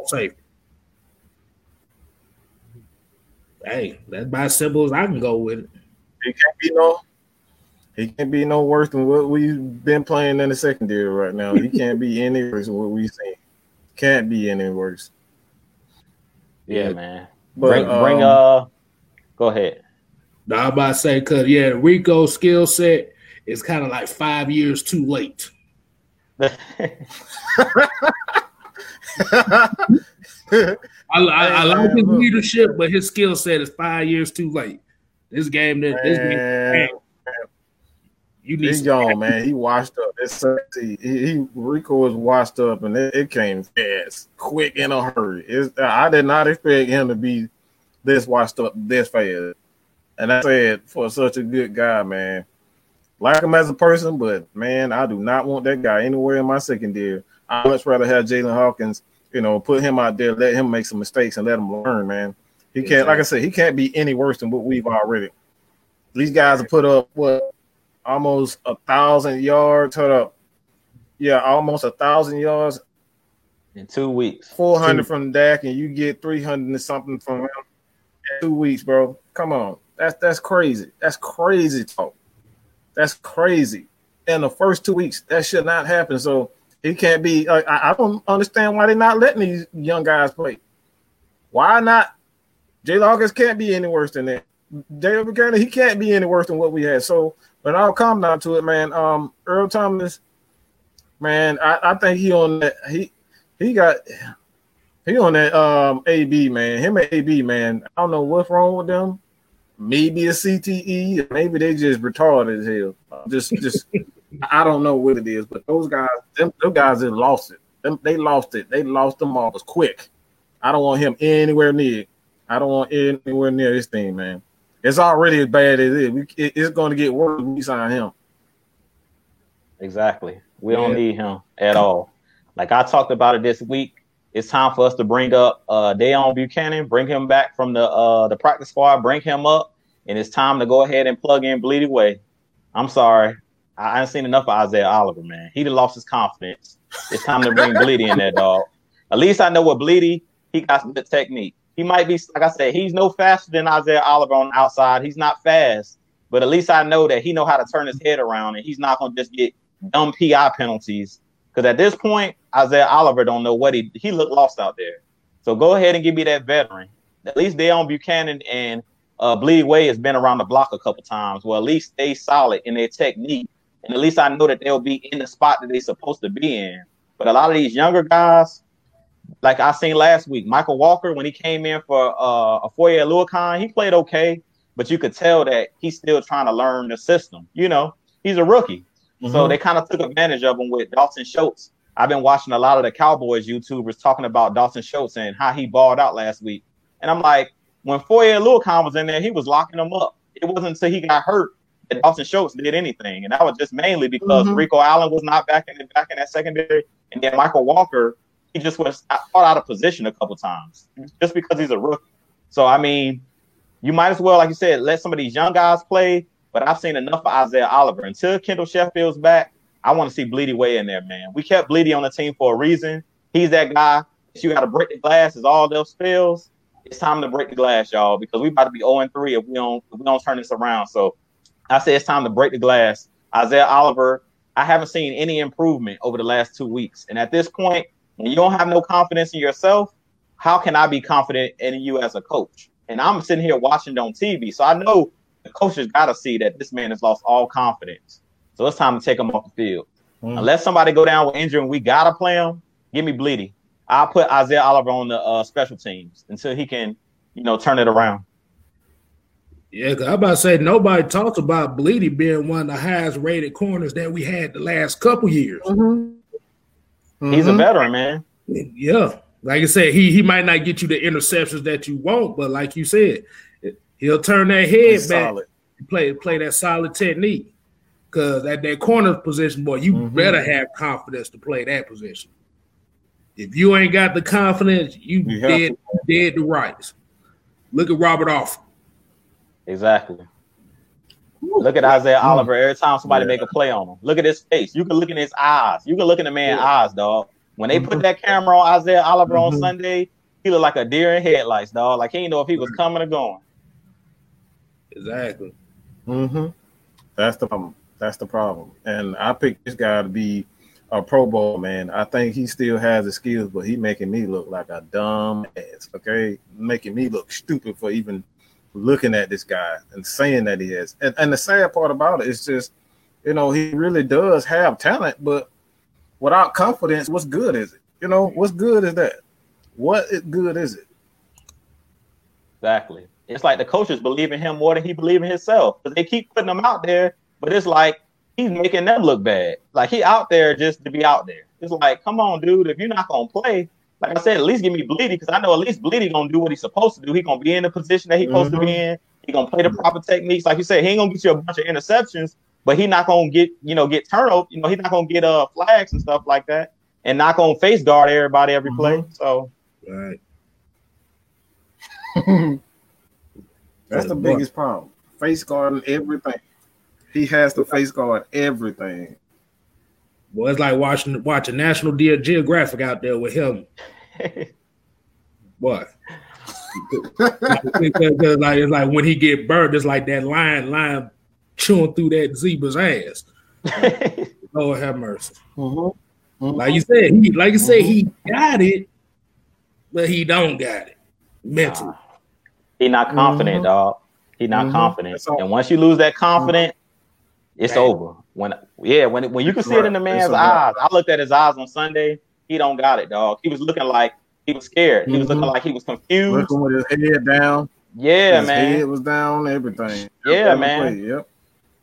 Speaker 3: safe. Hey, that's about as simple as I can go with it.
Speaker 2: He can't be no, he can't be no worse than what we've been playing in the secondary right now. He can't be any worse than what we've seen. Can't be any worse.
Speaker 4: Yeah, man. But, bring, um, bring uh, go ahead.
Speaker 3: Now I'm about to say because yeah, Rico's skill set is kind of like five years too late. I, I, I, like his leadership, but his skill set is five years too late. This game, this, this game,
Speaker 2: you need He's young, man. He washed up. It's he, he Rico was washed up, and it, it, came fast, quick in a hurry. It's, I did not expect him to be this washed up this fast. And I said for such a good guy, man. Like him as a person, but man, I do not want that guy anywhere in my secondary. I much rather have Jaylinn Hawkins, you know, put him out there, let him make some mistakes and let him learn, man. He can't, like I said, he can't be any worse than what we've already. These guys have put up what almost a thousand yards. Hold up. Yeah, almost a thousand yards
Speaker 4: in two weeks.
Speaker 2: Four hundred from Dak, and you get three hundred and something from him in two weeks, bro. Come on, that's that's crazy. That's crazy talk. That's crazy. In the first two weeks, that should not happen. So he can't be. Uh, I, I don't understand why they're not letting these young guys play. Why not? Jay Hawkins can't be any worse than that. David Buchanan, he can't be any worse than what we had. So but I'll come down to it, man. Um, Earl Thomas, man, I, I think he on that. He he got he on that um AB man. Him and AB man. I don't know what's wrong with them. Maybe a CTE. Maybe they just retarded as hell. Just just I don't know what it is. But those guys, them, those guys have lost it. Them, they lost it. They lost them all. It was quick. I don't want him anywhere near. I don't want anywhere near this thing, man. It's already as bad as it is. it, it's going to get worse when we sign him.
Speaker 4: Exactly. We yeah. don't need him at all. Like I talked about it this week. It's time for us to bring up uh Deone Bucannon, bring him back from the uh the practice squad, bring him up, and it's time to go ahead and plug in Blidi Wreh. I'm sorry. I, ain't seen enough of Isaiah Oliver, man. He lost his confidence. It's time to bring Blidi in there, dog. At least I know what Blidi, he got some good technique he might be like I said, he's no faster than Isaiah Oliver on the outside. He's not fast, but at least I know that he know how to turn his head around and he's not gonna just get dumb PI penalties. Because at this point, Isaiah Oliver don't know what he he looked lost out there. So go ahead and give me that veteran. At least Deone Bucannon and uh, Blidi Wreh has been around the block a couple times. Well, at least they solid in their technique, and at least I know that they'll be in the spot that they're supposed to be in. But a lot of these younger guys, like I seen last week, Mykal Walker when he came in for uh, a Foye Oluokun, he played okay, but you could tell that he's still trying to learn the system. You know, he's a rookie, mm-hmm. so they kind of took advantage of him with Dalton Schultz. I've been watching a lot of the Cowboys YouTubers talking about Dalton Schultz and how he balled out last week, and I'm like, when Foye Oluokun was in there, he was locking them up. It wasn't until he got hurt that Dalton Schultz did anything, and that was just mainly because mm-hmm. Rico Allen was not back in back in that secondary, and then Mykal Walker he just was caught out of position a couple times just because he's a rookie. So I mean, you might as well, like you said, let some of these young guys play. But I've seen enough of Isaiah Oliver. Until Kendall Sheffield's back, I want to see Blidi Wreh in there, man. We kept Blidi on the team for a reason. He's that guy. If you got to break the glass as all else fails, it's time to break the glass, y'all, because we about to be 0 3 if we don't if we don't turn this around. So I say it's time to break the glass. Isaiah Oliver, I haven't seen any improvement over the last two weeks. And at this point, when you don't have no confidence in yourself, how can I be confident in you as a coach? And I'm sitting here watching on TV, so I know the coaches got to see that this man has lost all confidence. So it's time to take him off the field. Mm-hmm. Unless somebody go down with injury and we gotta play him, give me Blidi. I'll put Isaiah Oliver on the uh, special teams until he can, you know, turn it around.
Speaker 3: Yeah, i I'm about to say nobody talks about Blidi being one of the highest rated corners that we had the last couple years.
Speaker 4: Mm-hmm. He's mm-hmm. a veteran, man.
Speaker 3: Yeah, like I said, he he might not get you the interceptions that you want, but like you said, he'll turn that head He's back, solid. play play that solid technique. Because at that corner position, boy, you mm-hmm. better have confidence to play that position. If you ain't got the confidence, you, you dead dead to rights. Look at Robert Alford.
Speaker 4: Exactly. Look at Isaiah mm. Oliver every time somebody yeah. make a play on him. Look at his face. You can look in his eyes. You can look in the man's yeah. eyes, dog. When they mm-hmm. put that camera on Isaiah Oliver mm-hmm. on Sunday, he looked like a deer in headlights, dog. Like he didn't know if he was coming or going.
Speaker 3: Exactly.
Speaker 2: Mm-hmm. That's the problem. That's the problem. And I picked this guy to be a Pro Bowl man. I think he still has the skills, but he making me look like a dumb ass. Okay, making me look stupid for even looking at this guy and saying that he is. And, and the sad part about it is just, you know, he really does have talent, but without confidence, what's good is it? You know, what's good is that? What is good is it?
Speaker 4: Exactly. It's like the coaches believe in him more than he believe in himself. But they keep putting him out there, but it's like he's making them look bad. Like he out there just to be out there. It's like, come on, dude, if you're not gonna play, like I said, at least give me Blidi because I know at least Blidi gonna do what he's supposed to do. He gonna be in the position that he's supposed mm-hmm. to be mm-hmm. in. He gonna play the proper techniques. Like you said, he ain't gonna get you a bunch of interceptions, but he not gonna get you know get turnover. You know, he's not gonna get uh flags and stuff like that, and not gonna face guard everybody every mm-hmm. play. So
Speaker 3: right.
Speaker 2: That's the biggest problem. Face guarding everything. He has to face guard everything.
Speaker 3: Well, it's like watching watching National Geographic out there with him. What? like, it's like when he get burned, it's like that lion lion chewing through that zebra's ass. Lord have mercy. Mm-hmm. Mm-hmm. Like you said, he like you said, he got it, but he don't got it mentally. Nah.
Speaker 4: He not confident, mm-hmm. dog. He not mm-hmm. confident. And once you lose that confidence, it's Damn. over. When yeah, when when you can see right. it in the man's eyes. I looked at his eyes on Sunday. He don't got it, dog. He was looking like he was scared. He was looking mm-hmm. like he was confused.
Speaker 2: Looking with his head down.
Speaker 4: Yeah, his man.
Speaker 2: Head was down. Everything.
Speaker 4: Yeah, man. Yep.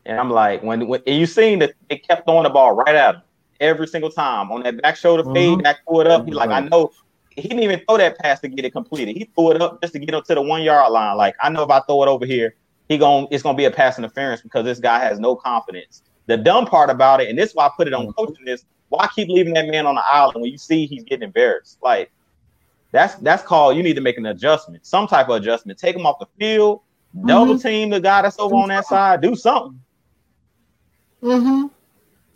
Speaker 4: And I'm like, when when you seen that they kept throwing the ball right at him every single time on that back shoulder mm-hmm. fade, back foot up. He's like, I know he didn't even throw that pass to get it completed. He threw it up just to get up to the one yard line. Like, I know if I throw it over here, he going it's gonna be a pass interference because this guy has no confidence. The dumb part about it, and this is why I put it on mm-hmm. coaching is why keep leaving that man on the island when you see he's getting embarrassed? Like that's that's called you need to make an adjustment, some type of adjustment. Take him off the field, mm-hmm. double team the guy that's over on that side, do something.
Speaker 2: Mm-hmm.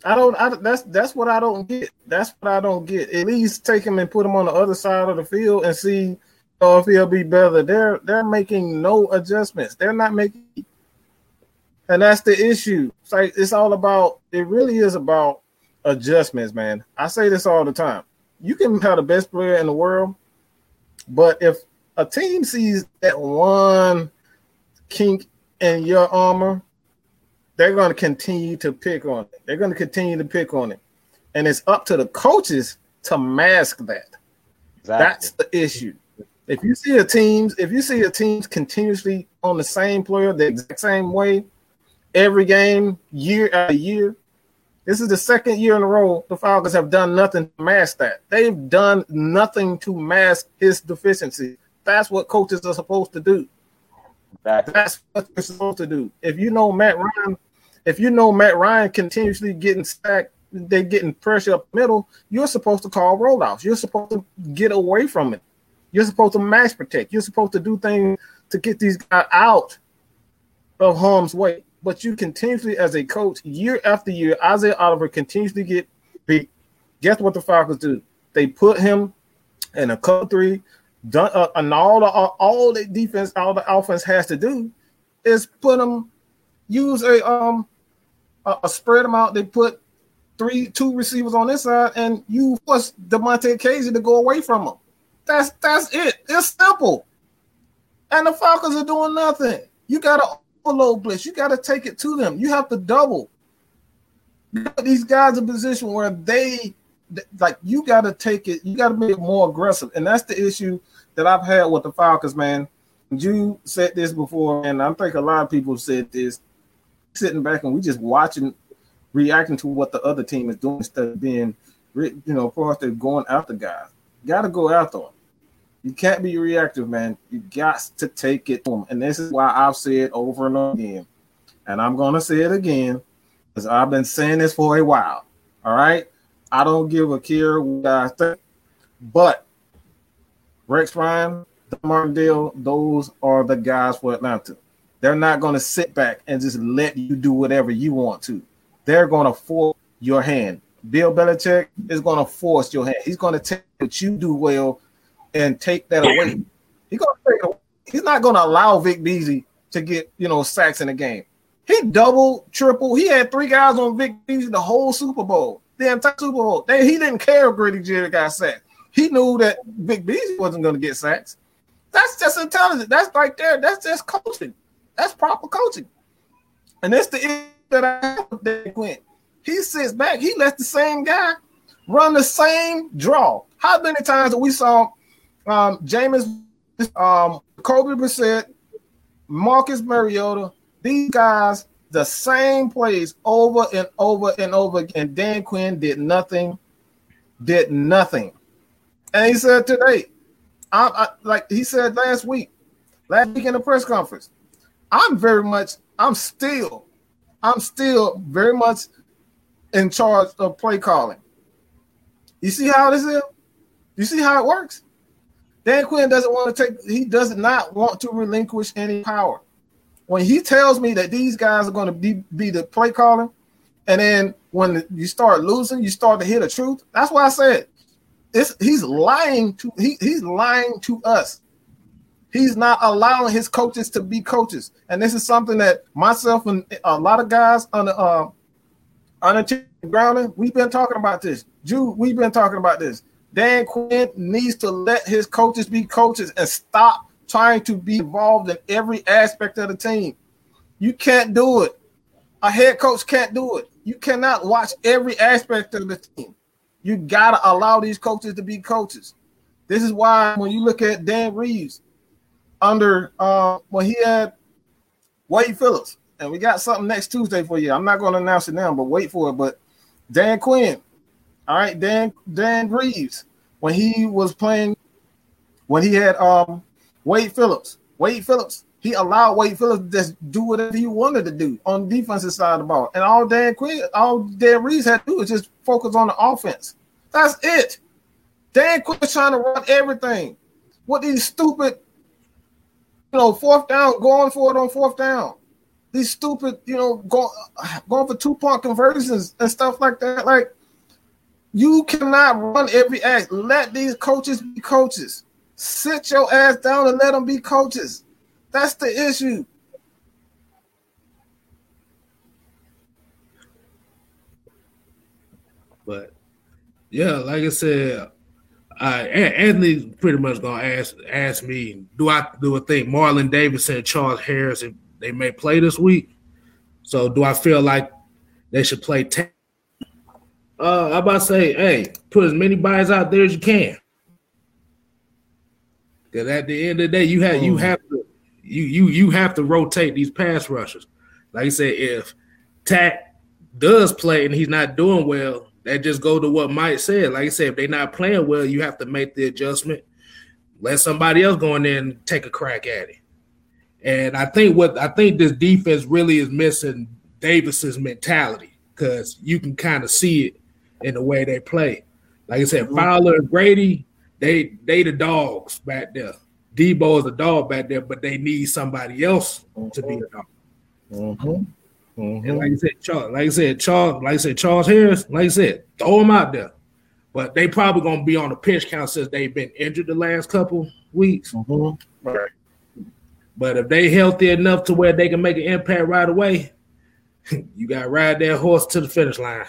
Speaker 2: I don't. I, that's that's what I don't get. That's what I don't get. At least take him and put him on the other side of the field and see uh, if he'll be better. They're they're making no adjustments. They're not making, and that's the issue. It's like it's all about. It really is about adjustments, man. I say this all the time. You can have the best player in the world, but if a team sees that one kink in your armor they're going to continue to pick on it. They're going to continue to pick on it. And it's up to the coaches to mask that. Exactly. That's the issue. If you see a teams, if you see a teams continuously on the same player the exact same way every game, year after year, this is the second year in a row the Falcons have done nothing to mask that. They've done nothing to mask his deficiency. That's what coaches are supposed to do. That's what they're supposed to do. If you know Matt Ryan if you know Matt Ryan continuously getting stacked, they're getting pressure up middle, you're supposed to call rollouts. You're supposed to get away from it. You're supposed to max protect. You're supposed to do things to get these guys out of harm's way. But you continuously, as a coach, year after year, Isaiah Oliver continuously get beat. Guess what the Falcons do? They put him in a cut three. Done, uh, and all the all the defense, all the offense has to do is put him use a um a, a spread them out. They put three, two receivers on this side, and you force Damontae Kazee to go away from them. That's that's it. It's simple. And the Falcons are doing nothing. You got an overload blitz. You got to take it to them. You have to double. These guys in position where they like you got to take it. You got to be more aggressive, and that's the issue that I've had with the Falcons, man. You said this before, and I think a lot of people said this. Sitting back and we just watching, reacting to what the other team is doing instead of being, you know, they're going after guys. Got to go after them. You can't be reactive, man. You got to take it to them. And this is why I've said over and over again, and I'm gonna say it again, because I've been saying this for a while. All right, I don't give a care what I think, but Rex Ryan, Martindale, those are the guys for Atlanta. They're not going to sit back and just let you do whatever you want to. They're going to force your hand. Bill Belichick is going to force your hand. He's going to take what you do well and take that away. He's going to take away. He's not going to allow Vic Beasley to get you know sacks in the game. He double, triple. He had three guys on Vic Beasley the whole Super Bowl, the entire Super Bowl. They, he didn't care if Grady Jarrett got sacked. He knew that Vic Beasley wasn't going to get sacks. That's just intelligence. That's right there. That's just coaching. That's proper coaching. And that's the issue that I have with Dan Quinn. He sits back. He lets the same guy run the same draw. How many times have we saw um, Jameis, um, Kobe Brissett, Marcus Mariota, these guys, the same plays over and over and over again. Dan Quinn did nothing, did nothing. And he said today, I, I, like he said last week, last week in the press conference, I'm very much, I'm still, I'm still very much in charge of play calling. You see how this is? You see how it works? Dan Quinn doesn't want to take, he does not want to relinquish any power. When he tells me that these guys are going to be, be the play calling, and then when you start losing, you start to hear the truth. That's why I said it's, he's lying to he, he's lying to us. He's not allowing his coaches to be coaches, and this is something that myself and a lot of guys on the uh, on the grounding we've been talking about this. Jude, we've been talking about this. Dan Quinn needs to let his coaches be coaches and stop trying to be involved in every aspect of the team. You can't do it. A head coach can't do it. You cannot watch every aspect of the team. You gotta allow these coaches to be coaches. This is why when you look at Dan Reeves under uh when he had Wade Phillips, and we got something next Tuesday for you. I'm not going to announce it now, but wait for it. But Dan Quinn, all right, Dan Dan Reeves, when he was playing, when he had um Wade Phillips, Wade Phillips, he allowed Wade Phillips to just do whatever he wanted to do on the defensive side of the ball. And all Dan Quinn, all Dan Reeves had to do was just focus on the offense. That's it. Dan Quinn's trying to run everything. What these stupid, you know, fourth down, going for it on fourth down these stupid, you know, go, going for two point conversions and stuff like that. Like, you cannot run every act. Let these coaches be coaches. Sit your ass down and let them be coaches. That's the issue.
Speaker 3: But yeah, like I said, uh, Anthony's pretty much gonna ask ask me, do I do a think Marlon Davidson, Charles Harris, they may play this week. So do I feel like they should play 10? Uh, I'm about to say, hey, put as many buys out there as you can. Because at the end of the day, you have you mm. have to you you you have to rotate these pass rushers. Like I said, if Takk does play and he's not doing well, that just go to what Mike said. Like I said, if they're not playing well, you have to make the adjustment. Let somebody else go in there and take a crack at it. And I think what I think this defense really is missing Davis's mentality because you can kind of see it in the way they play. Like I said, mm-hmm. Fowler and Grady, they they the dogs back there. Deebo is a dog back there, but they need somebody else mm-hmm. to be a dog. Mm-hmm. Mm-hmm. And like I said, Charles, like I said, Charles, like I said, Charles Harris, like I said, throw him out there. But they probably gonna be on the pitch count since they've been injured the last couple weeks. Mm-hmm. Right. But if they healthy enough to where they can make an impact right away, you got to ride that horse to the finish line.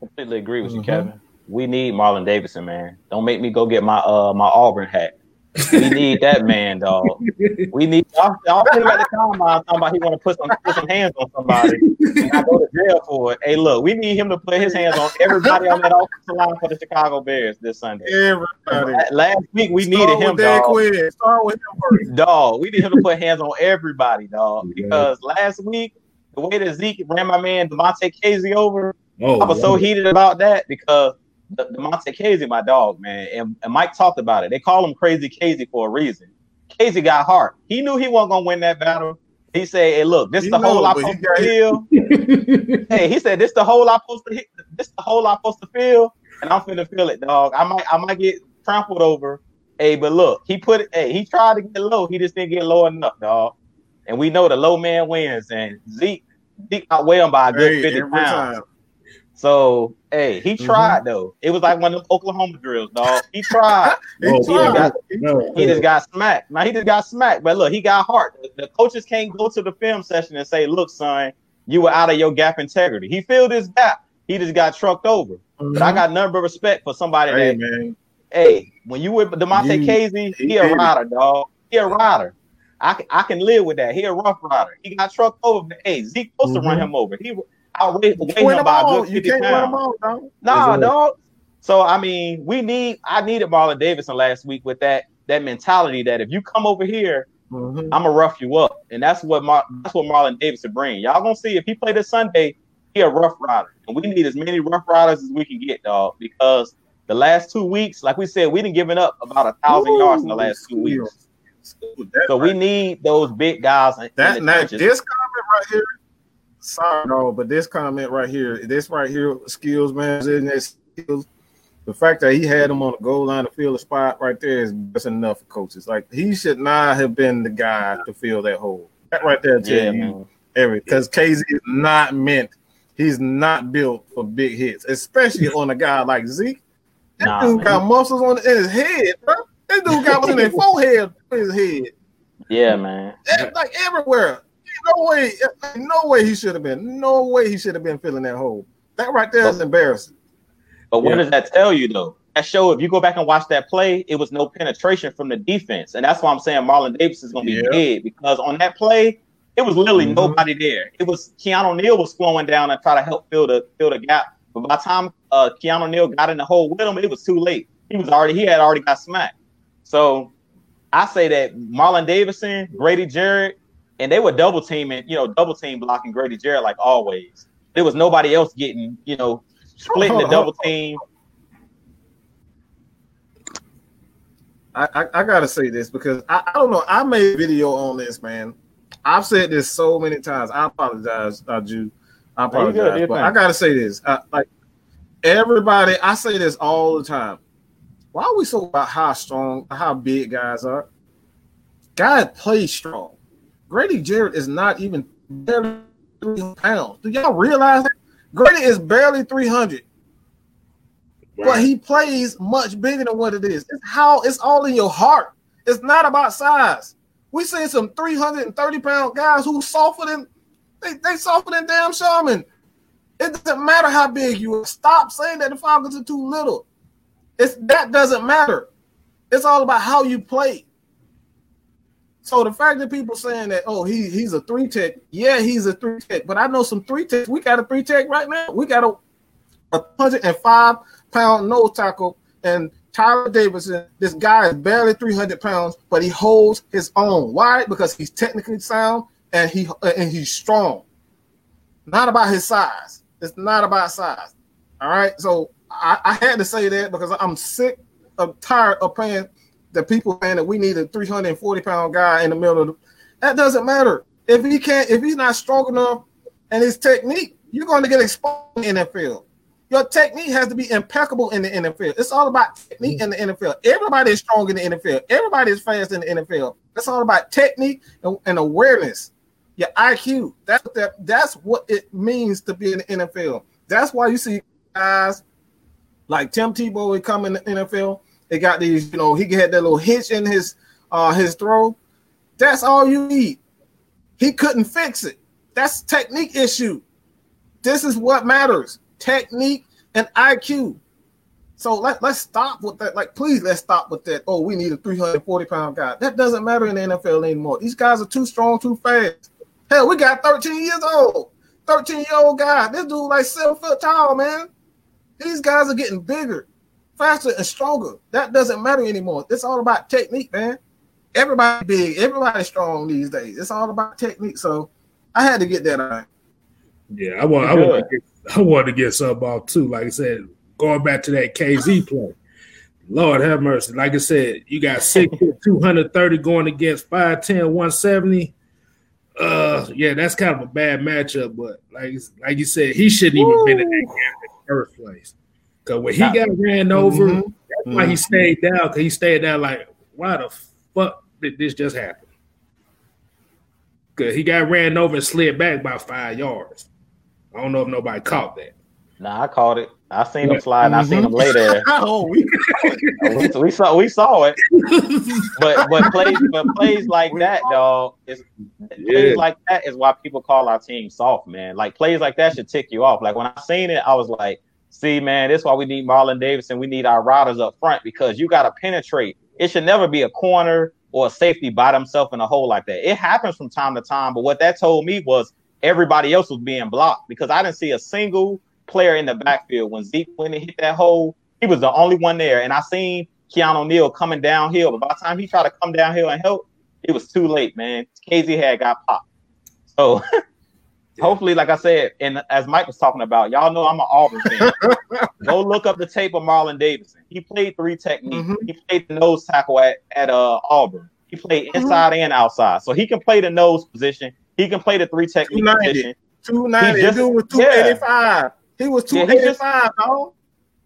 Speaker 4: Completely agree with mm-hmm. you, Kevin. We need Marlon Davidson, man. Don't make me go get my uh my Auburn hat. We need that man, dog. We need. I'll, I'll him at the combine talking about he want to put some put some hands on somebody and I go to jail for it. Hey, look, we need him to put his hands on everybody on that offensive line for the Chicago Bears this Sunday.
Speaker 2: Everybody.
Speaker 4: Last week we
Speaker 2: Start
Speaker 4: needed him, dog.
Speaker 2: Quinn. Start with him first.
Speaker 4: Dog, we need him to put hands on everybody, dog. Because last week the way that Zeke ran my man Damontae Kazee over,
Speaker 3: Oh,
Speaker 4: I was so heated about that because the, Damontae Kazee, my dog, man, and, and Mike talked about it. They call him Crazy Kazee for a reason. Kazee got heart. He knew he wasn't gonna win that battle. He said, "Hey, look, this
Speaker 2: He
Speaker 4: the hole I'm supposed to feel." hey, he said, "This the hole I'm supposed to hit. This the hole I'm supposed to feel, and I'm finna feel it, dog. I might, I might get trampled over. Hey, but look, he put it. Hey, he tried to get low. He just didn't get low enough, dog. And we know the low man wins. And Zeke, Zeke outweighed him by a good
Speaker 2: Hey,
Speaker 4: 50
Speaker 2: every
Speaker 4: pounds.
Speaker 2: time.
Speaker 4: So, hey, he tried though. It was like one of them Oklahoma drills, dog. He tried.
Speaker 2: He
Speaker 3: Oh,
Speaker 2: tried.
Speaker 4: got-
Speaker 3: No,
Speaker 4: he just got smacked. Now he just got smacked. But look, he got heart. The, the coaches can't go to the film session and say, "Look, son, you were out of your gap integrity." He filled his gap. He just got trucked over. But I got none but respect for somebody
Speaker 2: Hey,
Speaker 4: that,
Speaker 2: man.
Speaker 4: hey, when you with Damontae
Speaker 2: You-
Speaker 4: Kazee,
Speaker 2: he
Speaker 4: he a
Speaker 2: did it.
Speaker 4: rider, dog. He a rider. I can, I can live with that. He a rough rider. He got trucked over. Hey, Zeke supposed to run
Speaker 2: Mhm.
Speaker 4: him over. He outweighed
Speaker 2: You
Speaker 4: weighed
Speaker 2: win
Speaker 4: him
Speaker 2: them
Speaker 4: by a
Speaker 2: all.
Speaker 4: good
Speaker 2: You
Speaker 4: 50
Speaker 2: can't win them
Speaker 4: pounds.
Speaker 2: all, dog.
Speaker 4: Nah,
Speaker 3: Exactly.
Speaker 4: dog. So I mean, we need. I needed Marlon Davidson last week with that that mentality that if you come over here,
Speaker 2: Mhm.
Speaker 4: I'm gonna rough you up, and that's what Mar- that's what Marlon Davidson bring. Y'all gonna see if he play this Sunday, he a rough rider, and we need as many rough riders as we can get, dog. Because the last two weeks, like we said, we didn't given up about a thousand
Speaker 2: Ooh,
Speaker 4: yards in the last two weeks.
Speaker 2: Ooh, that
Speaker 4: So we need those big guys. In,
Speaker 2: that
Speaker 4: in the
Speaker 2: now
Speaker 4: trenches.
Speaker 2: this comment right here. Sorry, no, but this comment right here, this right here, skills man, in that skills. The fact that he had him on the goal line to fill the spot right there is just enough for coaches. Like he should not have been the guy to fill that hole. That right there,
Speaker 4: yeah,
Speaker 2: you
Speaker 4: man.
Speaker 2: every because Kazee is not meant. He's not built for big hits, especially on a guy like Zeke. That
Speaker 4: Nah,
Speaker 2: dude
Speaker 4: man.
Speaker 2: got muscles on in his head, bro. That dude got one in his forehead, in his head.
Speaker 4: Yeah, man.
Speaker 2: Like everywhere. No way, no way he should have been. No way he should have been filling that hole. That right there is embarrassing.
Speaker 4: But what
Speaker 3: Yeah.
Speaker 4: does that tell you though? That show, if you go back and watch that play, it was no penetration from the defense. And that's why I'm saying Marlon Davis is gonna be
Speaker 2: Yeah.
Speaker 4: dead because on that play, it was literally
Speaker 2: Mhm.
Speaker 4: nobody there. It was Keanu Neal was slowing down and try to help fill the fill the gap. But by the time uh Keanu Neal got in the hole with him, it was too late. He was already he had already got smacked. So I say that Marlon Davidson, Grady Jarrett, and they were double teaming, you know, double team blocking Grady Jarrett like always. There was nobody else getting, you know, splitting the double team.
Speaker 2: I, I, I gotta say this because I, I don't know. I made a video on this, man. I've said this so many times. I apologize, uh, Jew. I
Speaker 4: No, good,
Speaker 2: apologize, but. I gotta say this. I, like everybody, I say this all the time. Why are we so about how strong, how big guys are? Guys play strong. Grady Jarrett is not even barely 300 pounds. Do y'all realize that? Grady is barely 300 but he plays much bigger than what it is. It's how it's all in your heart. It's not about size. We seen some 330 pound guys who softer than they, they softer than damn Sherman. It doesn't matter how big you are. Stop saying that the Falcons are too little. It's that doesn't matter. It's all about how you play. So the fact that people saying that, oh, he he's a three tech, yeah, he's a three tech. But I know some three techs. We got a three tech right now. We got a, a 105 pound nose tackle and Tyler Davison. This guy is barely 300 pounds, but he holds his own. Why? Because he's technically sound and he and he's strong. Not about his size. It's not about size. All right. So I, I had to say that because I'm sick of tired of paying the people saying that we need a 340 pound guy in the middle of the, that doesn't matter. If he can't, if he's not strong enough and his technique, you're going to get exposed in the NFL. Your technique has to be impeccable in the NFL. It's all about technique mm-hmm. in the NFL. Everybody is strong in the NFL. Everybody is fast in the NFL. It's all about technique and, and awareness. Your IQ. That's what that, that's what it means to be in the NFL. That's why you see guys like Tim Tebow come in the NFL. They got these, you know, he had that little hitch in his uh his throw. That's all you need. He couldn't fix it. That's technique issue. This is what matters technique and IQ. So let, let's stop with that. Like, please, let's stop with that. Oh, we need a 340 pound guy. That doesn't matter in the NFL anymore. These guys are too strong, too fast. Hell, we got 13 years old, 13 year old guy. This dude like seven foot tall, man. These guys are getting bigger, faster, and stronger. That doesn't matter anymore. It's all about technique, man. Everybody big, everybody strong these days. It's all about technique. So I had to get that on.
Speaker 3: Yeah, I want, I want, to get, I want to get some off too. Like I said, going back to that KZ play. Lord have mercy. Like I said, you got six 230 going against 5'10, 170. Uh yeah, that's kind of a bad matchup, but like like you said, he shouldn't even been in that game in the first place. Cause when he got ran over, mm-hmm. that's why he mm-hmm. stayed down, because he stayed down like, why the fuck did this just happen? Cause he got ran over and slid back by five yards. I don't know if nobody caught that.
Speaker 4: Nah, I caught it. I seen him slide. Mm-hmm. I seen him lay there. oh, we, we, we, saw we saw it. but but plays but plays like that, dog. Is yeah. plays like that is why people call our team soft, man. Like plays like that should tick you off. Like when I seen it, I was like, see, man, this is why we need Marlon Davidson. We need our riders up front because you got to penetrate. It should never be a corner or a safety by themselves in a hole like that. It happens from time to time, but what that told me was everybody else was being blocked because I didn't see a single player in the backfield. When Zeke went and hit that hole, he was the only one there. And I seen Keanu Neal coming downhill, but by the time he tried to come downhill and help, it was too late, man. KZ had got popped. So hopefully, like I said, and as Mike was talking about, y'all know I'm an Auburn fan. Go look up the tape of Marlon Davidson. He played three techniques. Mm-hmm. He played the nose tackle at, at uh, Auburn. He played mm-hmm. inside mm-hmm. and outside. So he can play the nose position. He can play the three technique 290. position.
Speaker 2: 290. He just, dude was 285. Yeah. He was 285, yeah, dog.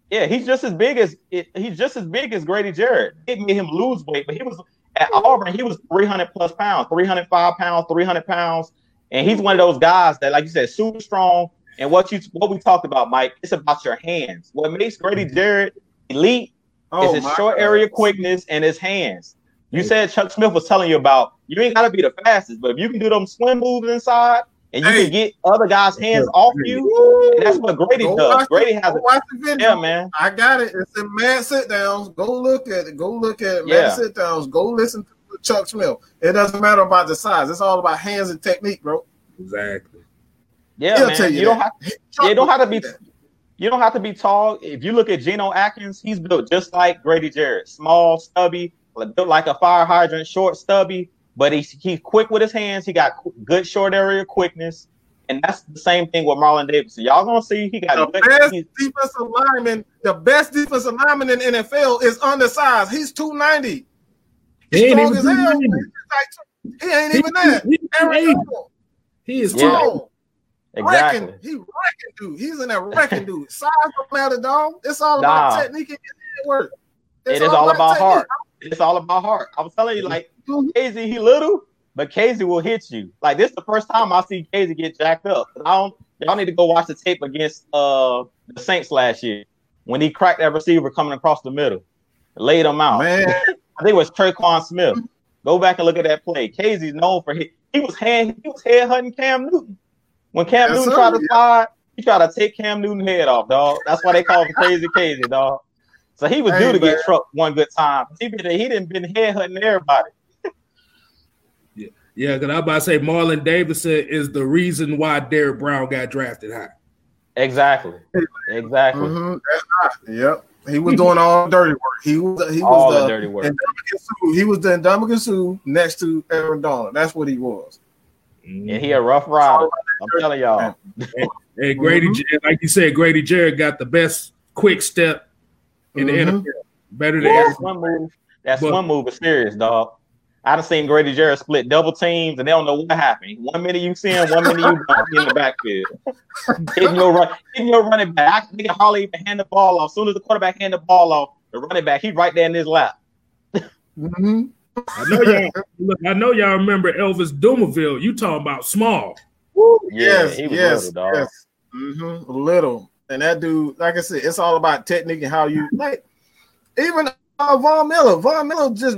Speaker 4: Yeah, he's just as big as he's just as big as Grady Jarrett. It made him lose weight, but he was at Auburn. He was 300 plus pounds, 305 pounds, 300 pounds, and he's one of those guys that, like you said, super strong. And what you what we talked about, Mike, it's about your hands. What makes Grady. Jarrett elite oh, is his short God. area quickness and his hands. You said Chuck Smith was telling you about you ain't gotta be the fastest, but if you can do them swim moves inside, and you hey. can get other guys' hands off you. That's what Grady go does. Grady has
Speaker 2: watch the video. Yeah, man. I got it. It's in mad sit downs. Go look at it. Go look at it. Yeah. Mad sit downs. Go listen to Chuck Smith. It doesn't matter about the size. It's all about hands and technique, bro.
Speaker 3: Exactly.
Speaker 4: Yeah, He'll man. You, you don't have. You don't have to be. You don't have to be tall. If you look at Geno Atkins, he's built just like Grady Jarrett, small, stubby, built like a fire hydrant, short, stubby but he's he's quick with his hands. He got good short area quickness, and that's the same thing with Marlon Davidson. Y'all gonna see he got
Speaker 2: the good, best defensive lineman. The best defensive lineman in NFL is undersized. He's two ninety. He's strong as hell. He ain't even that. He, he, he is tall. Exactly. Wrecking. He wrecking dude. He's in that wrecking dude. Size don't matter, dog. It's all about nah. technique and work.
Speaker 4: It's it is all, all about, about heart. It's all about heart. I'm telling you, like KZ, he little, but KZ will hit you. Like this is the first time I see KZ get jacked up. I don't. Y'all need to go watch the tape against uh the Saints last year when he cracked that receiver coming across the middle, laid him out. Man. I think it was Tre'Quan Smith. Go back and look at that play. KZ's known for hit. He was hand. He was head hunting Cam Newton. When Cam That's Newton tried to slide, he tried to take Cam Newton head off, dog. That's why they call him Crazy KZ, dog. So he was hey, due to man. get trucked one good time. He been he didn't been head hunting everybody.
Speaker 3: Yeah, yeah. because I'm about to say Marlon Davidson is the reason why Derrick Brown got drafted high.
Speaker 4: Exactly. Exactly.
Speaker 2: Mm-hmm. Yep. He was doing all dirty work. He was he
Speaker 4: all
Speaker 2: was
Speaker 4: the, the dirty work.
Speaker 2: He was the Ndamukong Suh next to Aaron Donald. That's what he was.
Speaker 4: And he a rough rider. I'm telling y'all.
Speaker 3: And, Grady, mm-hmm. like you said, Grady Jarrett got the best quick step in mm-hmm. the NFL. Better than
Speaker 4: yeah, one move. That's but, one move is serious, dog. I done seen Grady Jarrett split double teams and they don't know what happened. One minute you see him, one minute you in the backfield. hitting your run, hitting your running back. I can hardly even hand the ball off. As soon as the quarterback hand the ball off, the running back, he's right there in his lap.
Speaker 3: mm-hmm. I know y'all look, I know y'all remember Elvis Dumervil. You talking about small.
Speaker 2: Woo, yes, yes, little, yes. Mm-hmm, little. And that dude, like I said, it's all about technique and how you like even uh, Von Miller. Von Miller just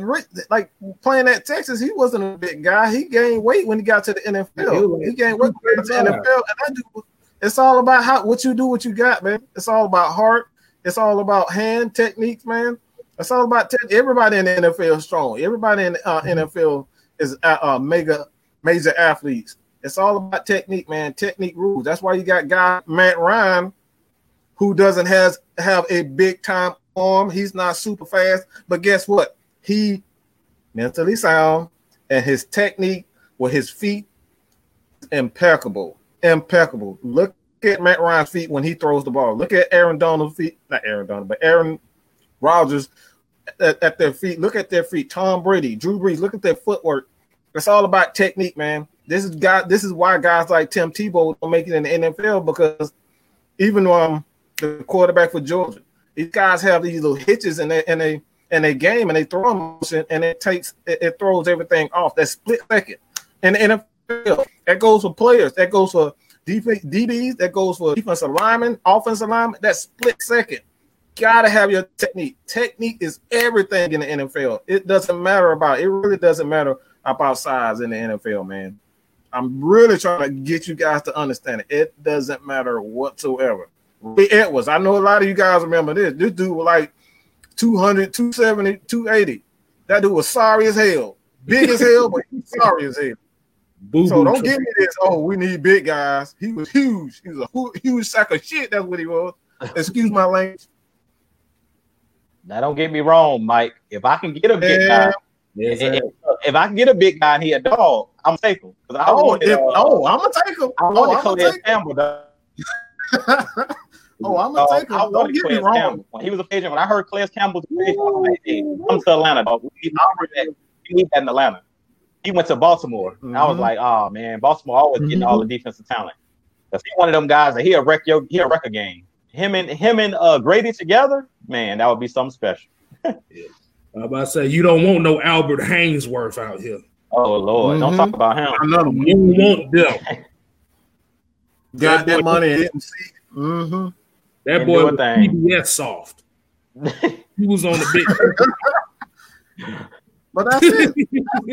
Speaker 2: like playing at Texas. He wasn't a big guy. He gained weight when he got to the NFL. He, gained weight when he got to the NFL. And that dude, it's all about how what you do, what you got, man. It's all about heart It's all about hand techniques, man. It's all about te- everybody in the NFL is strong. Everybody in uh, NFL is uh, uh, mega major athletes. It's all about technique, man. Technique rules. That's why you got guy Matt Ryan, who doesn't has have a big time arm. He's not super fast, but guess what? He mentally sound and his technique with his feet impeccable. Impeccable. Look at Matt Ryan's feet when he throws the ball. Look at Aaron Donald's feet, not Aaron Donald, but Aaron Rodgers at, at, their feet. Look at their feet. Tom Brady, Drew Brees. Look at their footwork. It's all about technique, man. This is God. This is why guys like Tim Tebow don't make it in the NFL because even um the quarterback for Georgia, these guys have these little hitches in their in a in a game and they throw motion and it takes it, it throws everything off. That split second in the NFL. That goes for players. That goes for defense DBs. That goes for defensive linemen, offensive linemen. That split second. Gotta have your technique. Technique is everything in the NFL. It doesn't matter about. It really doesn't matter about size in the NFL, man. I'm really trying to get you guys to understand it. It doesn't matter whatsoever. Ray Edwards, I know a lot of you guys remember this. This dude was like 200, 270, 280. That dude was sorry as hell. Big as hell, but sorry as hell. Boo so don't give me this. Oh, we need big guys. He was huge. He was a huge sack of shit. That's what he was. Excuse my language.
Speaker 4: Now don't get me wrong, Mike. If I can get a big yeah. guy, yes, if, if, I can get a big guy and he a dog, I'm take him.
Speaker 2: I oh, wanted, if, uh, oh, I'm gonna take him.
Speaker 4: I want oh, Calais Campbell.
Speaker 2: oh, I'm gonna take him. I don't get me wrong. Campbell.
Speaker 4: When he was a agent, when I heard Calais Campbell's agent, I'm like, hey, come to Atlanta, dog. We need that. We need that in Atlanta he went to Baltimore. Mm-hmm. I was mm-hmm. like, oh man, Baltimore always mm-hmm. getting all the defensive talent. Cause he one of them guys that he'll wreck your he'll wreck a game. Him and him and uh, Grady together, man, that would be something special.
Speaker 3: yeah. I'm about to say you don't want no Albert Haynesworth out here.
Speaker 4: Oh Lord, mm-hmm. don't talk about him.
Speaker 3: I know you want them.
Speaker 2: Got that, that money didn't see. Mm-hmm.
Speaker 3: That boy was PBS soft. he was on the big.
Speaker 2: But that's it.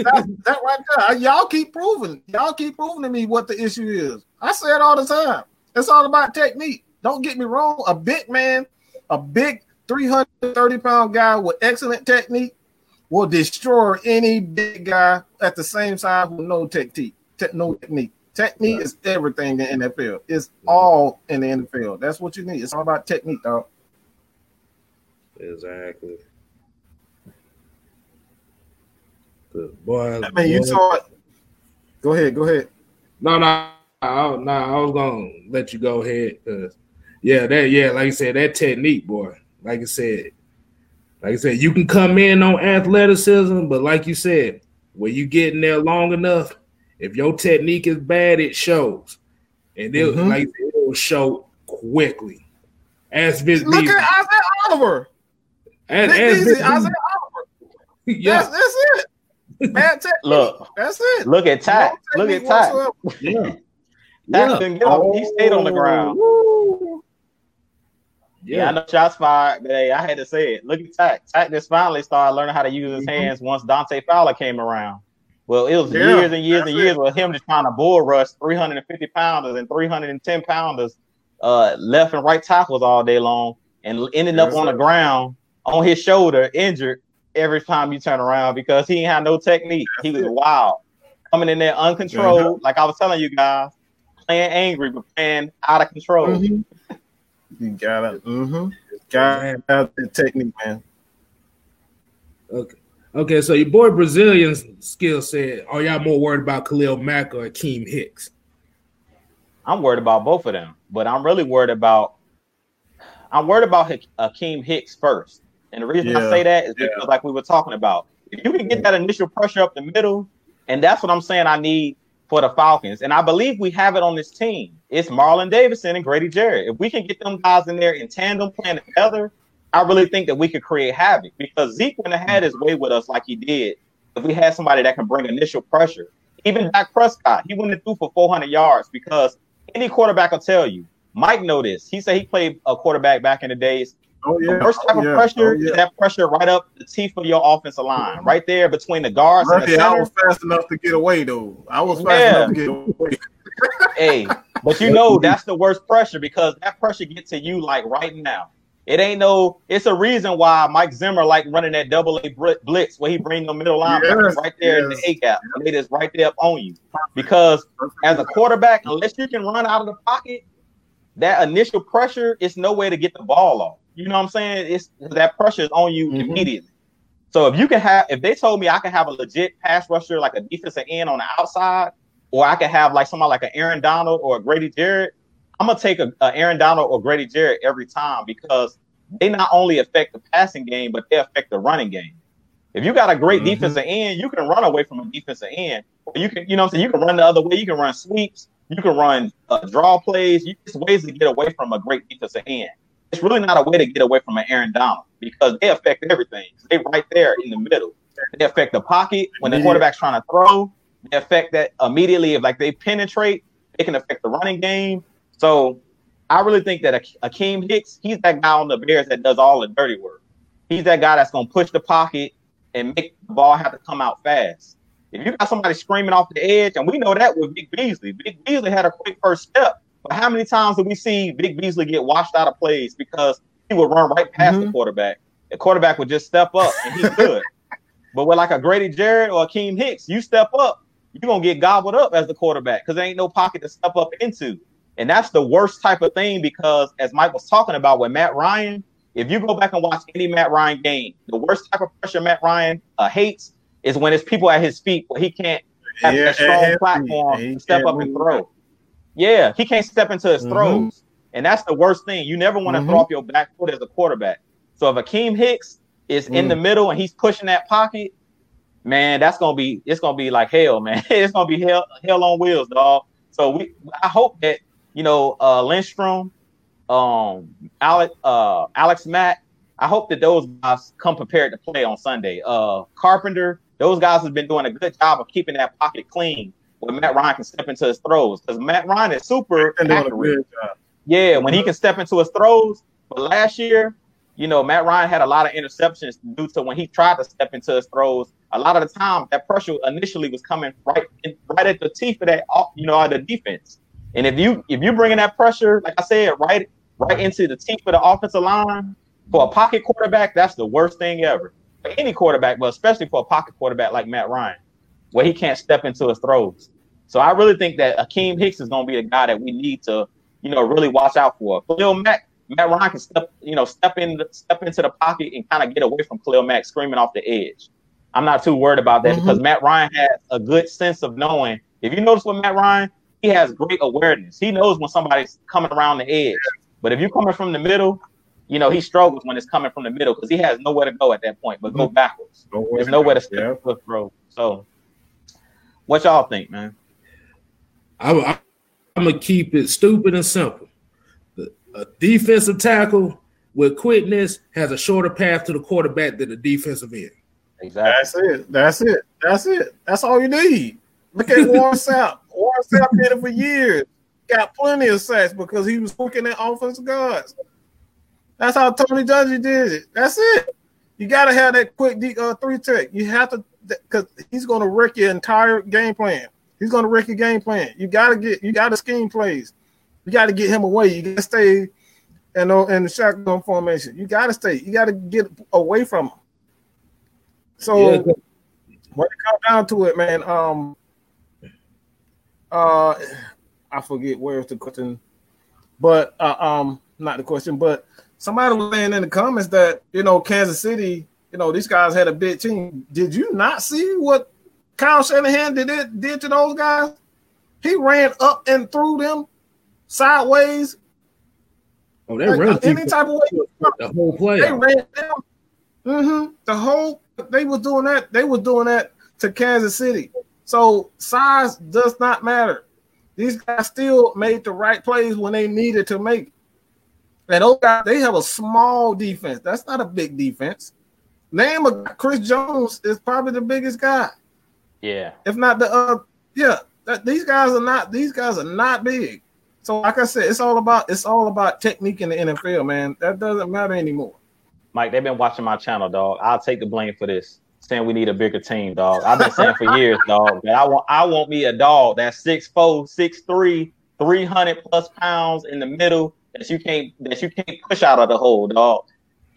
Speaker 2: that, that, right there. Y'all keep proving. Y'all keep proving to me what the issue is. I say it all the time. It's all about technique. Don't get me wrong. A big man, a big 330 pound guy with excellent technique will destroy any big guy at the same size with no technique. Te- no technique. Technique is everything in the NFL. It's all in the NFL. That's what you need. It's all about technique, dog.
Speaker 3: Exactly. boy,
Speaker 2: I mean, you saw it. Go ahead. Go ahead.
Speaker 3: No, no, no, no. I was gonna let you go ahead because, yeah, that, yeah, like I said, that technique, boy. Like I said, like I said, you can come in on athleticism, but like you said, when you get in there long enough, if your technique is bad, it shows, and it mm-hmm. like it will show quickly. As Vince
Speaker 2: look Beasley. at Isaiah Oliver.
Speaker 3: And, as
Speaker 2: Isaiah Oliver. yeah. That's, that's it. Bad technique. Look, that's it.
Speaker 4: Look at Ty. Look at Ty. Yeah. yeah. Get oh. He stayed on the ground. Yeah. yeah, I know shots fired, but hey, I had to say it. Look at Takk. Takk just finally started learning how to use his mm-hmm. hands once Dante Fowler came around. Well, it was yeah, years and years and it. years with him just trying to bull rush 350 pounders and 310 pounders, uh, left and right tackles all day long, and ended up on the ground on his shoulder, injured, every time you turn around because he had no technique. He was wild, coming in there uncontrolled. Mm-hmm. Like I was telling you guys, playing angry but playing out of control.
Speaker 2: Mm-hmm. You got it. Mm-hmm. Got the technique, man.
Speaker 3: Okay. Okay, so your boy Brazilian skill said, are y'all more worried about Khalil Mack or Akiem Hicks?
Speaker 4: I'm worried about both of them, but I'm really worried about I'm worried about Akiem Hicks first. And the reason yeah. I say that is because, yeah. like we were talking about, if you can get that initial pressure up the middle, and that's what I'm saying I need for the Falcons. And I believe we have it on this team. It's Marlon Davidson and Grady Jarrett. If we can get them guys in there in tandem playing together, I really think that we could create havoc because Zeke wouldn't have had his way with us like he did if we had somebody that can bring initial pressure. Even Dak Prescott, he went through for 400 yards because any quarterback will tell you. Mike know this. He said he played a quarterback back in the days.
Speaker 2: Oh yeah.
Speaker 4: The worst type of oh,
Speaker 2: yeah.
Speaker 4: pressure oh, yeah. that pressure right up the teeth of your offensive line, right there between the guards and the.
Speaker 2: I was fast enough to get away though. I was fast yeah. enough to get away.
Speaker 4: hey, but you know that's the worst pressure because that pressure gets to you like right now. It ain't no. It's a reason why Mike Zimmer like running that double A blitz where he bring the middle line yes, right there yes. in the A gap. They just right there up on you. Because as a quarterback, unless you can run out of the pocket, that initial pressure is no way to get the ball off. You know what I'm saying? It's that pressure is on you mm-hmm. immediately. So if you can have, if they told me I can have a legit pass rusher like a defensive end on the outside, or I could have like somebody like an Aaron Donald or a Grady Jarrett, I'm gonna take a, a Aaron Donald or Grady Jarrett every time because they not only affect the passing game, but they affect the running game. If you got a great mm-hmm. defensive end, you can run away from a defensive end. You can, you know, what I'm saying you can run the other way. You can run sweeps. You can run uh, draw plays. You, just ways to get away from a great defensive end. It's really not a way to get away from an Aaron Donald because they affect everything. They right there in the middle. They affect the pocket when the quarterback's trying to throw. They affect that immediately. If like they penetrate, it can affect the running game. So I really think that Akiem Hicks, he's that guy on the Bears that does all the dirty work. He's that guy that's going to push the pocket and make the ball have to come out fast. If you got somebody screaming off the edge, and we know that with Vic Beasley, Vic Beasley had a quick first step, but how many times did we see Vic Beasley get washed out of plays because he would run right past mm-hmm. the quarterback? The quarterback would just step up and he's good. but with like a Grady Jarrett or Akiem Hicks, you step up, you're gonna get gobbled up as the quarterback because there ain't no pocket to step up into. And that's the worst type of thing because, as Mike was talking about with Matt Ryan, if you go back and watch any Matt Ryan game, the worst type of pressure Matt Ryan uh, hates is when it's people at his feet where he can't have yeah, a strong platform to step up and throw. Yeah, he can't step into his mm-hmm. throws. And that's the worst thing. You never want to mm-hmm. throw off your back foot as a quarterback. So if Akiem Hicks is mm. in the middle and he's pushing that pocket, man, that's gonna be it's gonna be like hell, man. it's gonna be hell hell on wheels, dog. So we I hope that you know, uh, Lindstrom, um, Alex, uh, Alex Mack. I hope that those guys come prepared to play on Sunday. Uh, Carpenter, those guys have been doing a good job of keeping that pocket clean where Matt Ryan can step into his throws because Matt Ryan is super accurate. Yeah, when he can step into his throws. But last year, you know, Matt Ryan had a lot of interceptions due to when he tried to step into his throws. A lot of the time, that pressure initially was coming right in, right at the teeth of that, you know, the defense. And if you if you're bringing that pressure, like I said, right right into the teeth of the offensive line for a pocket quarterback, that's the worst thing ever. For any quarterback, but especially for a pocket quarterback like Matt Ryan, where he can't step into his throws. So I really think that Akiem Hicks is going to be the guy that we need to, you know, really watch out for. Khalil Mack, Matt Ryan can step, you know, step in, step into the pocket and kind of get away from Khalil Mack screaming off the edge. I'm not too worried about that mm-hmm. because Matt Ryan has a good sense of knowing. If you notice with Matt Ryan, he has great awareness. He knows when somebody's coming around the edge. But if you're coming from the middle, you know, he struggles when it's coming from the middle because he has nowhere to go at that point, but go mm-hmm. backwards. Nowhere There's nowhere to step yeah. throw. So, what y'all think, man?
Speaker 3: I, I, I'm gonna keep it stupid and simple. The, a defensive tackle with quickness has a shorter path to the quarterback than a defensive end.
Speaker 2: Exactly. That's it. That's it. That's it. That's all you need. Look at Warren Sapp. Warren Sapp did it for years. Got plenty of sacks because he was looking at offensive guards. That's how Tony Dungy did it. That's it. You got to have that quick uh, three tech. You have to because he's going to wreck your entire game plan. He's going to wreck your game plan. You got to get you got to scheme plays. You got to get him away. You got to stay in, in the shotgun formation. You got to stay. You got to get away from him. So yeah. when it comes down to it, man, um, uh, I forget where's the question, but uh, um, not the question, but somebody was saying in the comments that you know Kansas City, you know these guys had a big team. Did you not see what Kyle Shanahan did it did to those guys? He ran up and through them sideways.
Speaker 3: Oh, they like, ran any type of way. The whole play.
Speaker 2: They ran down. Mm-hmm. The whole they were doing that. They were doing that to Kansas City. So size does not matter. These guys still made the right plays when they needed to make. And those guys, they have a small defense. That's not a big defense. Name of Chris Jones is probably the biggest guy.
Speaker 4: Yeah.
Speaker 2: If not the uh yeah, that, these guys are not these guys are not big. So like I said, it's all about it's all about technique in the NFL, man. That doesn't matter anymore.
Speaker 4: Mike, they've been watching my channel, dog. I'll take the blame for this saying we need a bigger team, dog. I've been saying for years, dog, that I want I want me a dog that's 6'4, 6'3, 300 plus pounds in the middle that you can't that you can't push out of the hole, dog.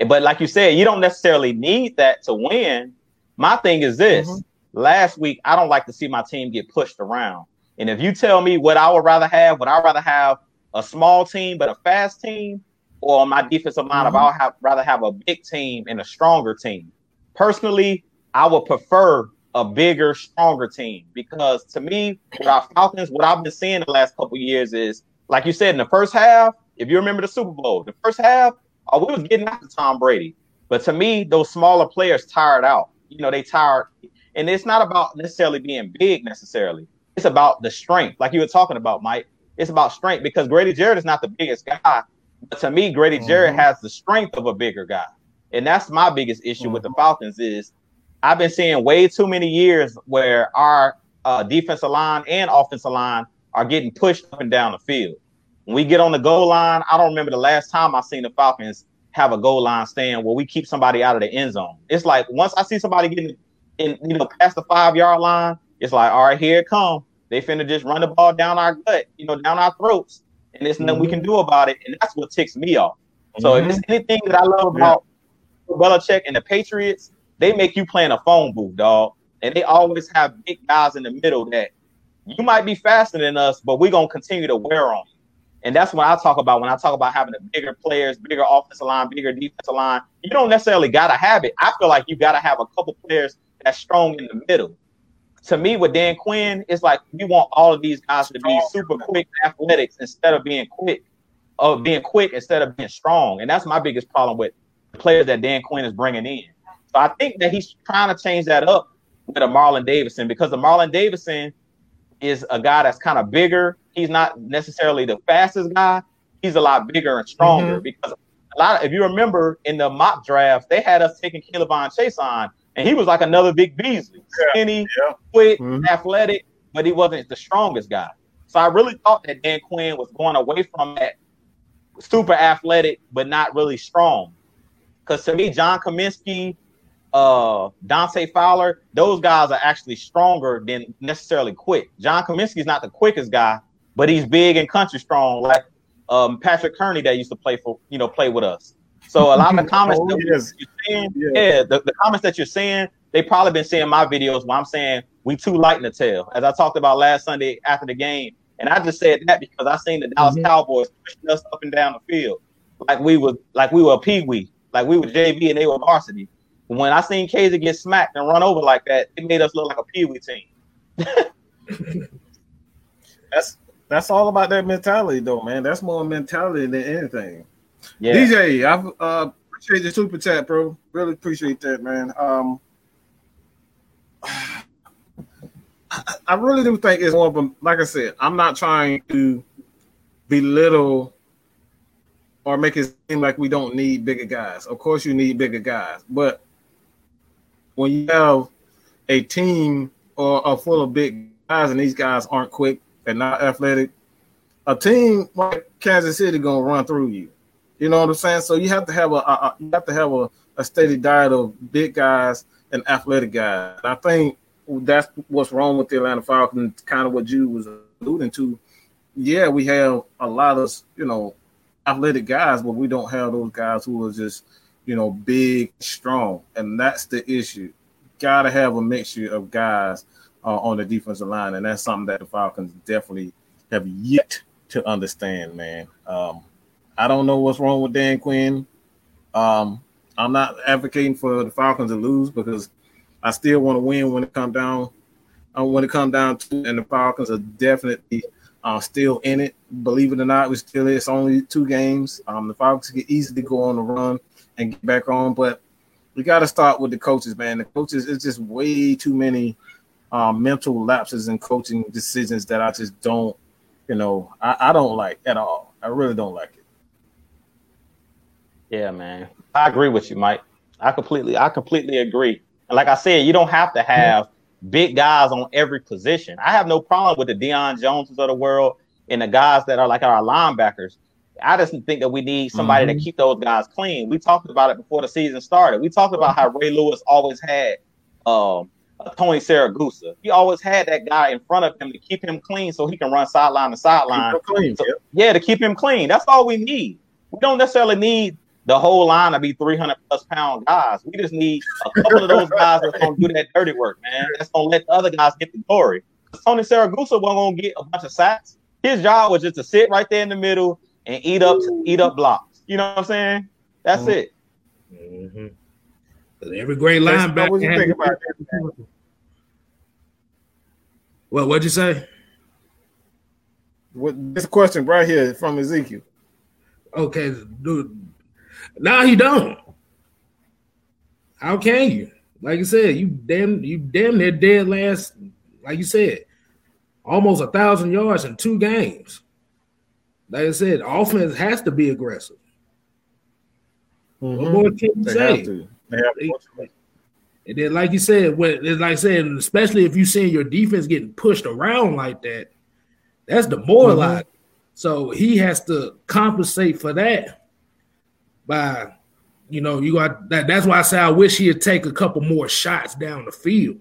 Speaker 4: But like you said, you don't necessarily need that to win. My thing is this: mm-hmm. last week, I don't like to see my team get pushed around. And if you tell me what I would rather have, would I rather have a small team but a fast team, or on my defensive line, mm-hmm. I'd have, rather have a big team and a stronger team. Personally, I would prefer a bigger, stronger team because to me, with our Falcons, what I've been seeing the last couple years is, like you said, in the first half, if you remember the Super Bowl, the first half, oh, we was getting after Tom Brady. But to me, those smaller players tired out. You know, they tired, and it's not about necessarily being big necessarily. It's about the strength, like you were talking about, Mike. It's about strength because Grady Jarrett is not the biggest guy, but to me, Grady mm-hmm. Jarrett has the strength of a bigger guy, and that's my biggest issue mm-hmm. with the mm-hmm. Falcons is I've been seeing way too many years where our uh, defensive line and offensive line are getting pushed up and down the field. When we get on the goal line, I don't remember the last time I seen the Falcons have a goal line stand where we keep somebody out of the end zone. It's like once I see somebody getting in, you know, past the five yard line, it's like, all right, here it come. They finna just run the ball down our gut, you know, down our throats, and there's nothing mm-hmm. we can do about it. And that's what ticks me off. So mm-hmm. if there's anything that I love about yeah. Belichick and the Patriots, they make you play in a phone booth, dog. And they always have big guys in the middle that you might be faster than us, but we're gonna continue to wear on you. And that's what I talk about when I talk about having a bigger players, bigger offensive line, bigger defensive line. You don't necessarily gotta have it. I feel like you gotta have a couple players that's strong in the middle. To me, with Dan Quinn, it's like we want all of these guys to be super quick athletics instead of being quick, of being quick instead of being strong. And that's my biggest problem with the players that Dan Quinn is bringing in. So I think that he's trying to change that up with a Marlon Davidson because the Marlon Davidson is a guy that's kind of bigger. He's not necessarily the fastest guy. He's a lot bigger and stronger mm-hmm. because a lot. Of, if you remember in the mock draft, they had us taking K'Lavon Chaisson, and he was like another big Beasley, skinny, yeah. quick, mm-hmm. athletic, but he wasn't the strongest guy. So I really thought that Dan Quinn was going away from that super athletic but not really strong. Because to me, John Cominsky uh Dante Fowler, those guys are actually stronger than necessarily quick. John Cominsky is not the quickest guy, but he's big and country strong, like um Patrick Kerney that used to play for you know play with us. So a lot of the comments oh, that yes. you're saying, yeah, yeah the, the, comments that you're saying, they probably been seeing my videos where I'm saying we too light in the tail, as I talked about last Sunday after the game. And I just said that because I seen the Dallas mm-hmm. Cowboys pushing us up and down the field like we were like we were a pee wee, like we were JV and they were varsity. When I seen Kazee get smacked and run over like that, it made us look like a Pee Wee
Speaker 2: team. that's that's all about that mentality, though, man. That's more mentality than anything. Yeah. DJ, I uh, appreciate the super chat, bro. Really appreciate that, man. Um, I really do think it's more of a, like I said, I'm not trying to belittle or make it seem like we don't need bigger guys. Of course, you need bigger guys, but when you have a team or a full of big guys and these guys aren't quick and not athletic, a team like Kansas City gonna run through you. You know what I'm saying? So you have to have a, a you have to have a, a steady diet of big guys and athletic guys. I think that's what's wrong with the Atlanta Falcons. Kind of what you was alluding to. Yeah, we have a lot of you know athletic guys, but we don't have those guys who are just you know, big, strong, and that's the issue. Got to have a mixture of guys uh, on the defensive line, and that's something that the Falcons definitely have yet to understand. Man, um, I don't know what's wrong with Dan Quinn. Um, I'm not advocating for the Falcons to lose because I still want to win when it come down. Uh, when it come down to, and the Falcons are definitely uh, still in it. Believe it or not, we still it's only two games. Um, the Falcons can easily go on the run and get back on. But we got to start with the coaches, man. The coaches, it's just way too many um, mental lapses in coaching decisions that I just don't, you know, I, I don't like at all. I really don't like it.
Speaker 4: Yeah, man. I agree with you, Mike. I completely, I completely agree. And like I said, you don't have to have big guys on every position. I have no problem with the Deion Joneses of the world and the guys that are like our linebackers. I just think that we need somebody mm-hmm. to keep those guys clean. We talked about it before the season started. We talked about how Ray Lewis always had um, Tony Siragusa. He always had that guy in front of him to keep him clean so he can run sideline to sideline.
Speaker 2: Clean,
Speaker 4: So- yeah, to keep him clean. That's all we need. We don't necessarily need the whole line to be 300 plus pound guys. We just need a couple of those guys that's going to do that dirty work, man. That's going to let the other guys get the glory. Tony Siragusa wasn't going to get a bunch of sacks. His job was just to sit right there in the middle and eat up eat up blocks. You know what I'm saying? That's
Speaker 2: Mhm.
Speaker 4: it.
Speaker 3: Mhm. 'Cause Every great
Speaker 2: Jason,
Speaker 3: linebacker.
Speaker 2: what you think about that?
Speaker 3: What? What'd you say?
Speaker 2: What, this question right here from Ezekiel.
Speaker 3: Okay, dude. Now he don't. How can you? Like you said, you damn you damn near dead last. Like you said, almost a thousand yards in two games. Like I said, offense has to be aggressive. What more can you
Speaker 2: Mm-hmm. They
Speaker 3: say?
Speaker 2: have to. They have to.
Speaker 3: And then, like you said, when it's like I said, especially if you seeing your defense getting pushed around like that, that's demoralizing. So he has to compensate for that by, you know, you got that. That's why I say I wish he'd take a couple more shots down the field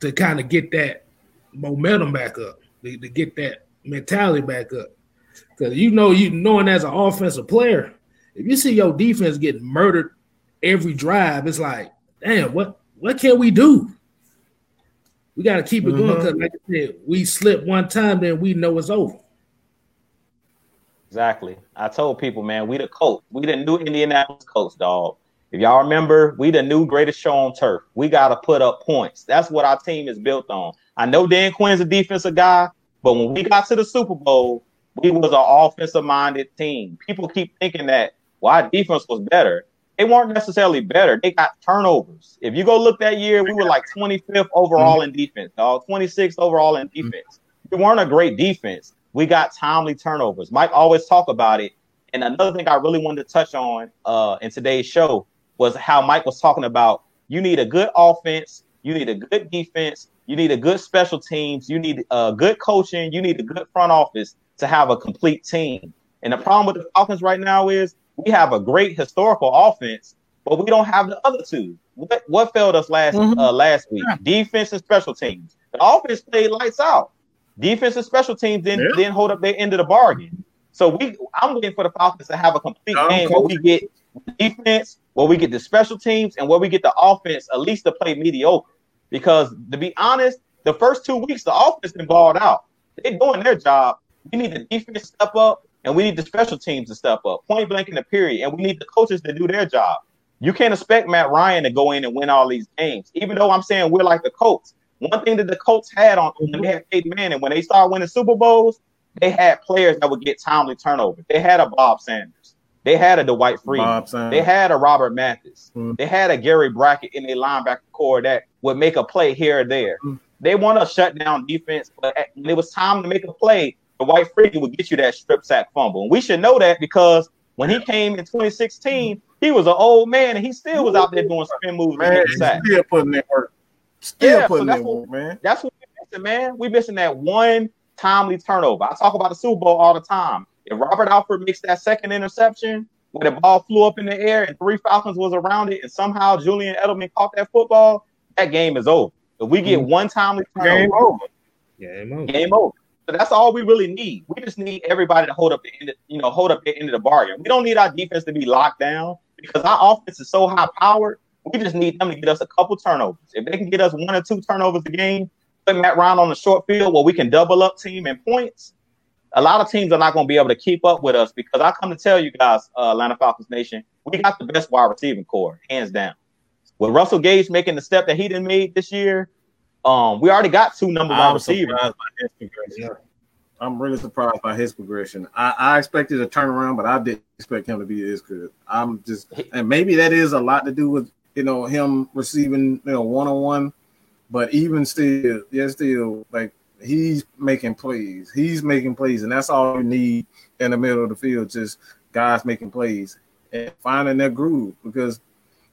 Speaker 3: to kind of get that momentum back up, to, to get that mentality back up. Because you know, you knowing as an offensive player, if you see your defense getting murdered every drive, it's like, damn, what what can we do? We got to keep it going mm-hmm. because, like I said, we slip one time, then we know it's over.
Speaker 4: Exactly. I told people, man, we the coach. We the new Indianapolis coach, dog. If y'all remember, we the new greatest show on turf. We got to put up points. That's what our team is built on. I know Dan Quinn's a defensive guy, but when we got to the Super Bowl, we was an offensive minded team. People keep thinking that well, our defense was better. They weren't necessarily better. They got turnovers. If you go look that year, we were like 25th overall in defense, dog. 26th overall in defense. We weren't a great defense. We got timely turnovers. Mike always talk about it. And another thing I really wanted to touch on uh, in today's show was how Mike was talking about you need a good offense, you need a good defense, you need a good special teams, you need uh, good coaching, you need a good front office to have a complete team. And the problem with the Falcons right now is we have a great historical offense, but we don't have the other two. What what failed us last
Speaker 1: Mhm.
Speaker 4: uh, last week? Defense and special teams. The offense played lights out. Defense and special teams didn't
Speaker 2: Yeah.
Speaker 4: didn't hold up their end of the bargain. So we I'm waiting for the Falcons to have a complete
Speaker 2: Dumb
Speaker 4: game where we get defense, where we get the special teams, and where we get the offense at least to play mediocre. Because to be honest, the first two weeks the offense been balled out. They're doing their job. We need the defense to step up, and we need the special teams to step up, point blank in the period, and we need the coaches to do their job. You can't expect Matt Ryan to go in and win all these games, even though I'm saying we're like the Colts. One thing that the Colts had on when they had Peyton Manning, when they started winning Super Bowls, they had players that would get timely turnovers. They had a Bob Sanders. They had a Dwight
Speaker 2: Freeney.
Speaker 4: They had a Robert Mathis.
Speaker 2: Mm.
Speaker 4: They had a Gary Brackett in their linebacker corps that would make a play here or there.
Speaker 2: Mm.
Speaker 4: They want to shut down defense, but when it was time to make a play, the Dwight Freeney would get you that strip sack fumble. And we should know that because when he came in 2016, he was an old man and he still was out there doing spin moves
Speaker 2: man,
Speaker 4: getting sacks.
Speaker 2: still putting that work. Still
Speaker 4: Yeah,
Speaker 2: putting
Speaker 4: that's
Speaker 2: that work, man.
Speaker 4: That's what we're missing, man. We're missing that one timely turnover. I talk about the Super Bowl all the time. If Robert Alford makes that second interception where the ball flew up in the air and three Falcons was around it, and somehow Julian Edelman caught that football, that game is over. If we get mm-hmm. one timely turnover,
Speaker 2: Game over.
Speaker 3: Game over.
Speaker 4: game over. So that's all we really need. We just need everybody to hold up the end, of, you know, hold up the end of the bargain. We don't need our defense to be locked down because our offense is so high powered. We just need them to get us a couple turnovers. If they can get us one or two turnovers a game, put Matt Ryan on the short field where we can double up team in points. A lot of teams are not going to be able to keep up with us because I come to tell you guys, uh, Atlanta Falcons Nation, we got the best wide receiving corps, hands down. With Russell Gage making the step that he didn't make this year, um, we already got two number one receivers.
Speaker 2: surprised by his progression. I'm really surprised by his progression. I, I expected a turnaround, but I didn't expect him to be this good. I'm just, and maybe that is a lot to do with you know him receiving you know one on one, but even still, yeah, still like he's making plays. He's making plays, and that's all we need in the middle of the field. Just guys making plays and finding their groove because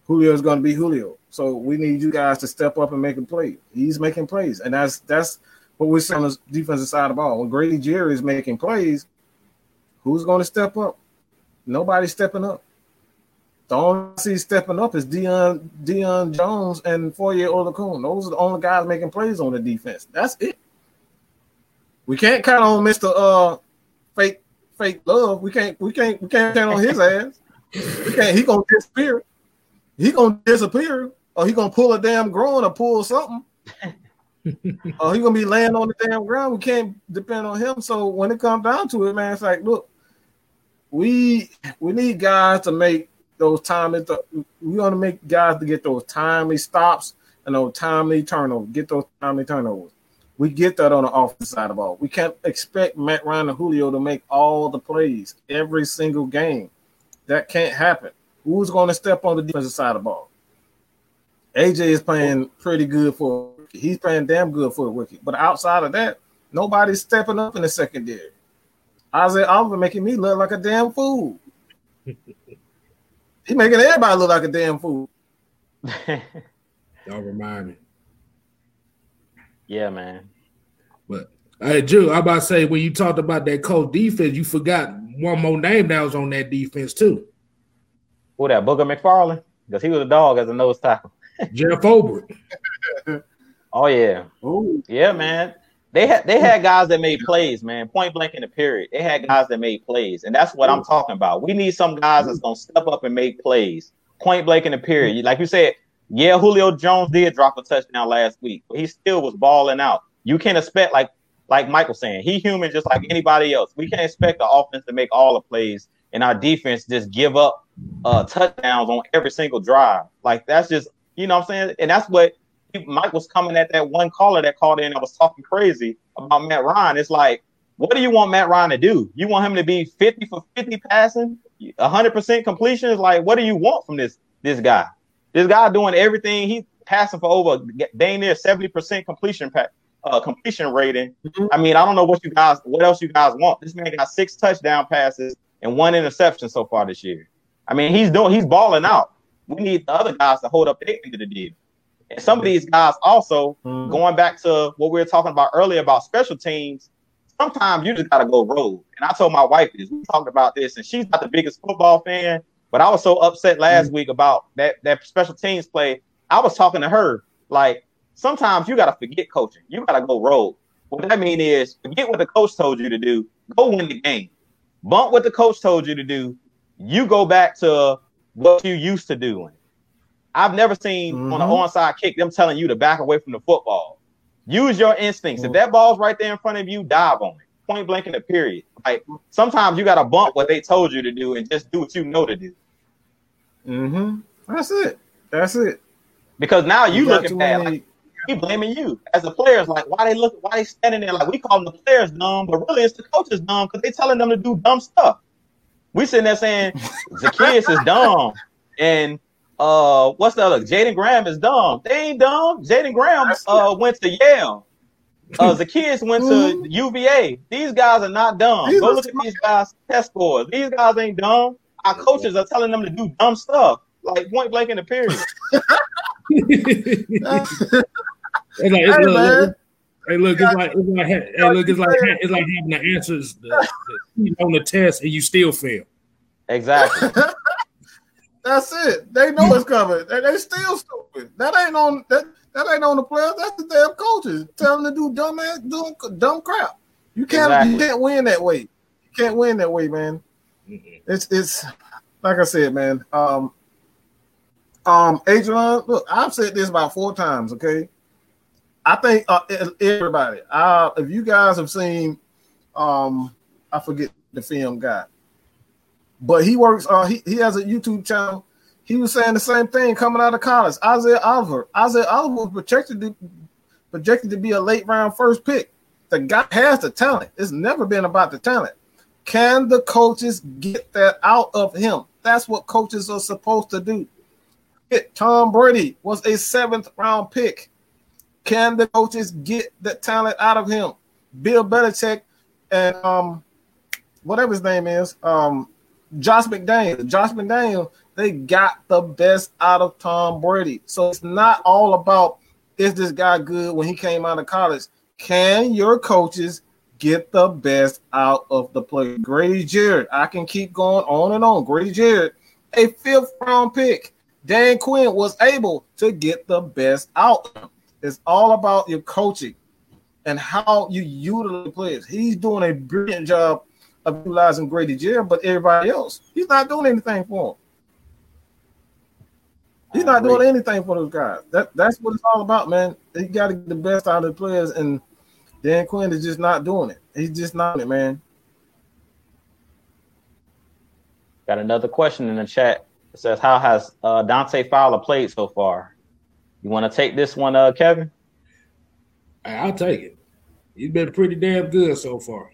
Speaker 2: Julio is going to be Julio. So we need you guys to step up and make a play. He's making plays, and that's that's what we're seeing on the defensive side of the ball. When Grady Jarrett is making plays, who's going to step up? Nobody's stepping up. The only I see stepping up is Deion Deion Jones and Foye Oluokun. Those are the only guys making plays on the defense. That's it. We can't count on Mister uh fake fake love. We can't we can't we can't count on his ass. We can't. He gonna disappear. He gonna disappear, or he gonna pull a damn groin or pull something. or he gonna be laying on the damn ground. We can't depend on him. So when it comes down to it, man, it's like, look, we we need guys to make those timely. We want to make guys to get those timely stops and those timely turnovers. Get those timely turnovers. We get that on the offensive side of the ball. We can't expect Matt Ryan and Julio to make all the plays every single game. That can't happen. Who's going to step on the defensive side of the ball? AJ is playing pretty good for. He's playing damn good for a rookie. But outside of that, nobody's stepping up in the secondary. Isaiah Oliver making me look like a damn fool. he making everybody look like a damn fool.
Speaker 3: Don't remind me.
Speaker 4: Yeah, man.
Speaker 3: But hey, Drew, I about to say when you talked about that cold defense, you forgot one more name that was on that defense too.
Speaker 4: Who that? Booger McFarland? Because he was a dog as a nose tackle.
Speaker 3: Jeff Ulbrich.
Speaker 4: oh yeah. Ooh. Yeah, man. They had they had guys that made plays, man. Point blank in the period. They had guys that made plays, and that's what I'm talking about. We need some guys that's gonna step up and make plays. Point blank in the period. Like you said, yeah, Julio Jones did drop a touchdown last week, but he still was balling out. You can't expect like like Michael saying, he human just like anybody else. We can't expect the offense to make all the plays and our defense just give up uh, touchdowns on every single drive. Like that's just you know what I'm saying, and that's what Mike was coming at that one caller that called in. I was talking crazy about Matt Ryan. It's like, what do you want Matt Ryan to do? You want him to be 50 for 50 passing, 100% completion? Is like, what do you want from this this guy? This guy doing everything. He's passing for over dang near 70% completion uh, completion rating. Mm-hmm. I mean, I don't know what you guys, what else you guys want. This man got six touchdown passes and one interception so far this year. I mean, he's doing, he's balling out. We need the other guys to hold up their end of the deal. And some of these guys also mm-hmm. going back to what we were talking about earlier about special teams. Sometimes you just gotta go rogue. And I told my wife this. We talked about this, and she's not the biggest football fan, but I was so upset last mm-hmm. week about that that special teams play. I was talking to her like sometimes you gotta forget coaching. You gotta go rogue. What that mean is forget what the coach told you to do. Go win the game. Bump what the coach told you to do. You go back to what you used to doing. I've never seen mm-hmm. on an onside kick them telling you to back away from the football. Use your instincts. Mm-hmm. If that ball's right there in front of you, dive on it. Point blank in the period. Like sometimes you gotta bump what they told you to do and just do what you know to do.
Speaker 2: Mm-hmm. That's it. That's it.
Speaker 4: Because now you, you looking bad. Like, he blaming you as the players. Like why they look, why they standing there? Like we call them the players dumb, but really it's the coaches dumb because they telling them to do dumb stuff. We sitting there saying Zaccheaus is dumb, and uh, what's the other? Jaeden Graham is dumb. They ain't dumb. Jaeden Graham uh went to Yale. Uh, Zaccheaus went to UVA. These guys are not dumb. Go look at these guys' test scores. These guys ain't dumb. Our coaches are telling them to do dumb stuff, like point blank in the period.
Speaker 3: It's like, it's hey, look, hey, look, it's like, it's like, hey, look, it's like, it's like having the answers the, the, on the test and you still fail.
Speaker 4: Exactly.
Speaker 2: That's it. They know it's coming. They, they still stupid. That ain't on that. That ain't on the players. That's the damn coaches telling them to do dumb ass, doing dumb crap. You can't. Exactly. You can't win that way. You can't win that way, man. Mm-hmm. It's it's like I said, man. Um, um, Adrian, look, I've said this about four times. Okay, I think uh, everybody. Uh, if you guys have seen, um, I forget the film guy, but he works. Uh, he he has a YouTube channel. He was saying the same thing coming out of college. Isaiah Oliver. Isaiah Oliver was projected to projected to be a late round first pick. The guy has the talent. It's never been about the talent. Can the coaches get that out of him? That's what coaches are supposed to do. Tom Brady was a seventh round pick. Can the coaches get the talent out of him? Bill Belichick and um, whatever his name is, um, Josh McDaniel. Josh McDaniel, they got the best out of Tom Brady. So it's not all about is this guy good when he came out of college. Can your coaches get the best out of the player? Grady Jarrett, I can keep going on and on. Grady Jarrett a fifth round pick. Dan Quinn was able to get the best out. It's all about your coaching and how you utilize players. He's doing a brilliant job of utilizing Grady Jarrett, but everybody else, he's not doing anything for him. He's not doing anything for those guys. That that's what it's all about, man. You got to get the best out of the players, and Dan Quinn is just not doing it. He's just not it, man.
Speaker 4: Got another question in the chat. It says, "How has uh, Dante Fowler played so far?" You want to take this one, uh, Kevin?
Speaker 3: I'll take it. He's been pretty damn good so far.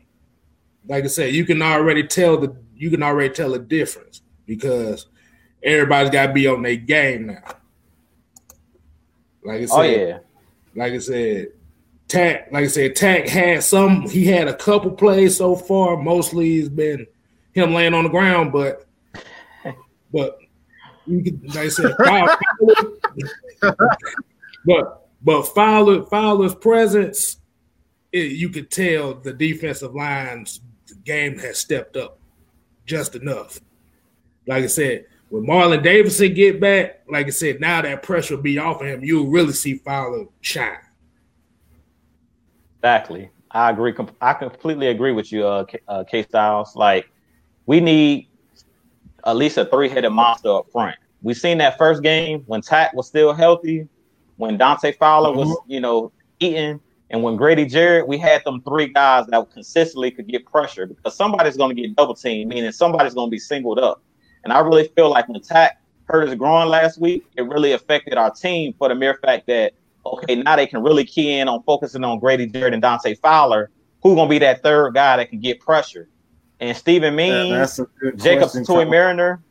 Speaker 3: Like I said, you can already tell the you can already tell the difference because everybody's got to be on their game now. Like I oh, said, oh yeah, like I said, Takk, like I said, Takk had some. He had a couple plays so far. Mostly, it's been him laying on the ground, but but you can, like I said, but but Fowler Fowler's presence, it, you could tell the defensive line's game has stepped up just enough. Like I said, when Marlon Davidson get back, like I said, now that pressure will be off of him. You'll really see Fowler shine.
Speaker 4: Exactly. I agree. I completely agree with you, uh, K, uh, K Styles. Like, we need at least a three-headed monster up front. We seen that first game when Takk was still healthy, when Dante Fowler mm-hmm. was, you know, eating, and when Grady Jarrett, we had them three guys that consistently could get pressure because somebody's going to get double teamed, meaning somebody's going to be singled up. And I really feel like when Takk hurt his groin last week, it really affected our team for the mere fact that okay, now they can really key in on focusing on Grady Jarrett and Dante Fowler. Who's gonna be that third guy that can get pressure? And Steven Means, yeah, Jacob Tuioti-Mariner,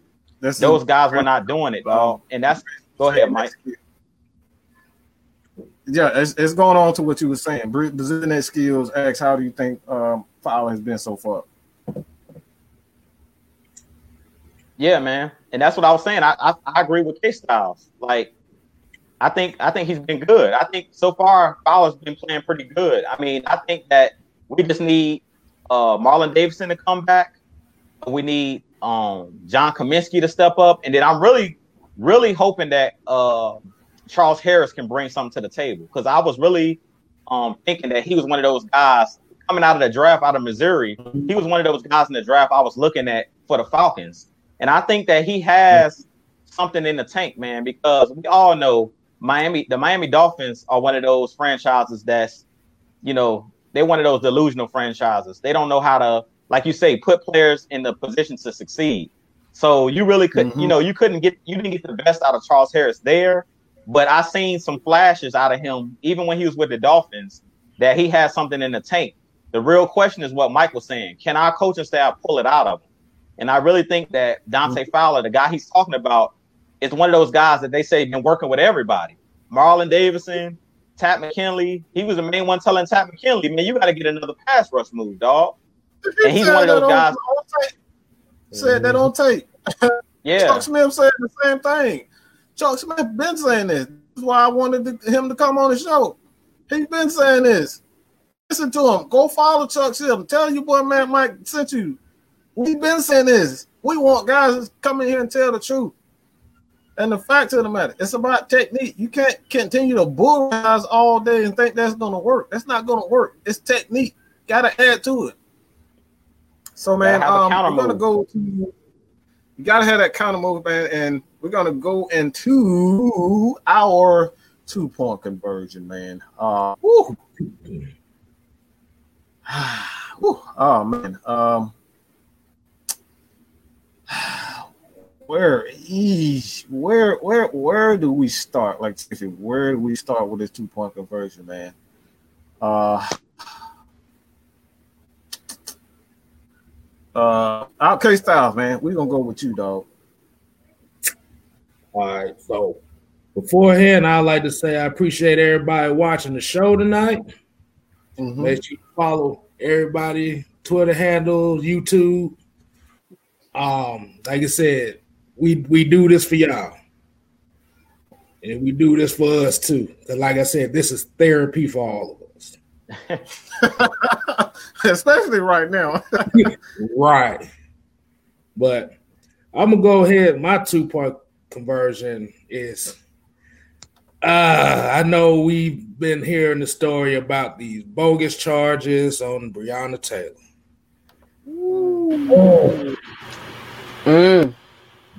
Speaker 4: that's those guys were not doing it, dog. And that's go ahead, Mike.
Speaker 2: Yeah, it's, it's going on to what you were saying. Position skills X, how do you think um, Fowler has been so far?
Speaker 4: Yeah, man, and that's what I was saying. I I, I agree with K Styles. Like, I think I think he's been good. I think so far Fowler's been playing pretty good. I mean, I think that we just need uh, Marlon Davidson to come back. We need um, John Cominsky to step up, and then I'm really, really hoping that uh, Charles Harris can bring something to the table because I was really um, thinking that he was one of those guys coming out of the draft out of Missouri. He was one of those guys in the draft I was looking at for the Falcons, and I think that he has something in the tank, man, because we all know Miami, the Miami Dolphins are one of those franchises that's, you know, they're one of those delusional franchises. They don't know how to, like you say, put players in the position to succeed. So you really couldn't, mm-hmm. you know, you couldn't get, you didn't get the best out of Charles Harris there. But I seen some flashes out of him, even when he was with the Dolphins, that he has something in the tank. The real question is what Mike was saying: Can our coaching staff pull it out of him? And I really think that Dante mm-hmm. Fowler, the guy he's talking about, is one of those guys that they say been working with everybody. Marlon Davidson, Takk McKinley. He was the main one telling Takk McKinley, man, you got to get another pass rush move, dog. And he's one of those guys.
Speaker 2: said that mm-hmm. on tape. Yeah. Chuck Smith said the same thing. Chuck Smith been saying this. This is why I wanted to, him to come on the show. He's been saying this. Listen to him. Go follow Chuck Smith. Tell you boy, man, Mike sent you. We've been saying this. We want guys to come in here and tell the truth. And the fact of the matter, it's about technique. You can't continue to bulldoze all day and think that's gonna work. That's not gonna work. It's technique. Gotta add to it. So man, um, we're gonna go to you gotta have that counter move, man, and we're gonna go into our two-point conversion, man. Uh whew. oh man. Um where eesh, where where where do we start? Like where do we start with this two point conversion, man? Uh uh okay styles, man. We're gonna go with you, dog.
Speaker 3: All right, so beforehand, I'd like to say I appreciate everybody watching the show tonight. Mm-hmm. Make sure you follow everybody, Twitter handles, YouTube. Um, like I said, we we do this for y'all. And we do this for us too. Because like I said, this is therapy for all of us.
Speaker 2: Especially right now.
Speaker 3: right. But I'm gonna go ahead. My two point conversion is. Uh, I know we've been hearing the story about these bogus charges on Breonna Taylor.
Speaker 1: Mm.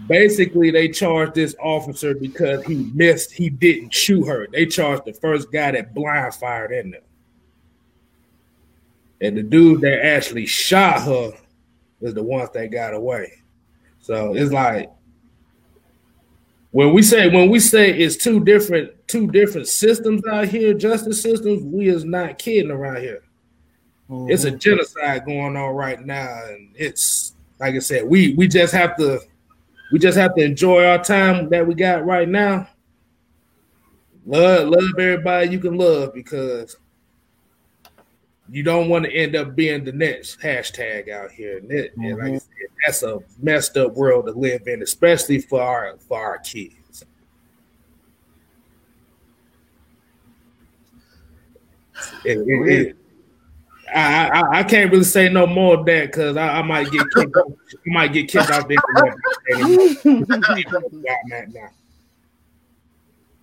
Speaker 3: Basically, they charged this officer because he missed, he didn't shoot her. They charged the first guy that blind fired in there. And the dude that actually shot her is the ones that got away. So it's like when we say when we say it's two different two different systems out here, justice systems, we is not kidding around here. Mm-hmm. It's a genocide going on right now, and it's like I said, we we just have to we just have to enjoy our time that we got right now. Love, love everybody you can love because you don't want to end up being the next hashtag out here. And, it, mm-hmm. and like I mm-hmm. said, that's a messed up world to live in, especially for our for our kids. It, it, I, I, I can't really say no more of that because I, I, might get kicked off, I might get kicked off the internet.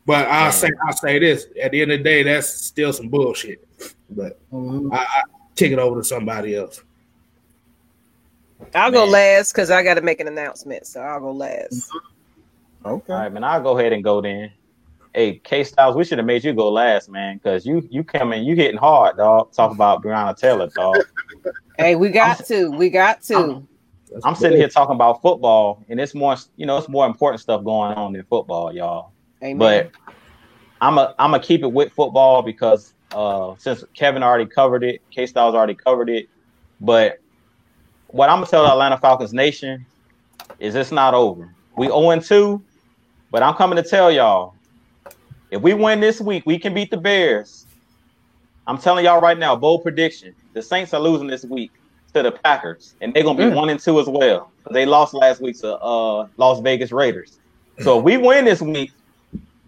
Speaker 3: but I'll say I'll say this at the end of the day, that's still some bullshit. But mm-hmm. I, I kick it over to somebody else.
Speaker 1: I'll man. go last because I got to make an announcement, so I'll go last.
Speaker 4: Okay, all right, man. I'll go ahead and go then hey, K Styles, we should have made you go last, man, because you you coming, you hitting hard, dog. Talk about Breonna Taylor, dog.
Speaker 1: hey, we got I'm, to, we got to.
Speaker 4: I'm, I'm sitting here talking about football, and it's more, you know, it's more important stuff going on than football, y'all. Amen. But I'm a I'm gonna keep it with football because uh since Kevin already covered it, K Styles already covered it. But what I'm gonna tell the Atlanta Falcons nation is it's not over. We 0 2, but I'm coming to tell y'all if we win this week, we can beat the Bears. I'm telling y'all right now, bold prediction: the Saints are losing this week to the Packers, and they're gonna be mm. one and two as well. They lost last week to uh, Las Vegas Raiders. So if we win this week,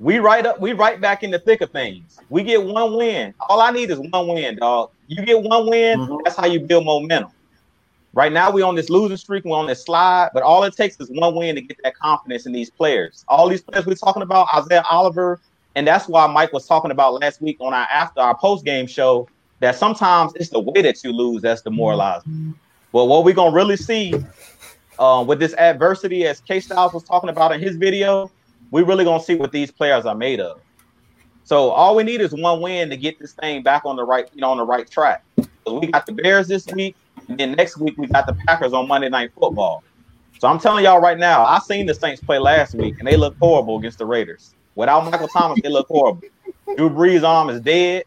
Speaker 4: we right up, we right back in the thick of things. We get one win. All I need is one win, dog. You get one win, mm-hmm. that's how you build momentum. Right now, we on this losing streak, we're on this slide, but all it takes is one win to get that confidence in these players. All these players we're talking about, Isaiah Oliver, and that's why Mike was talking about last week on our after our post game show that sometimes it's the way that you lose that's demoralizing. Mm-hmm. But what we're gonna really see uh, with this adversity, as K Styles was talking about in his video, we really gonna see what these players are made of. So all we need is one win to get this thing back on the right, you know, on the right track. So we got the Bears this week, and then next week we got the Packers on Monday Night Football. So I'm telling y'all right now, I seen the Saints play last week, and they look horrible against the Raiders. Without Michael Thomas, they look horrible. Drew Brees' arm is dead,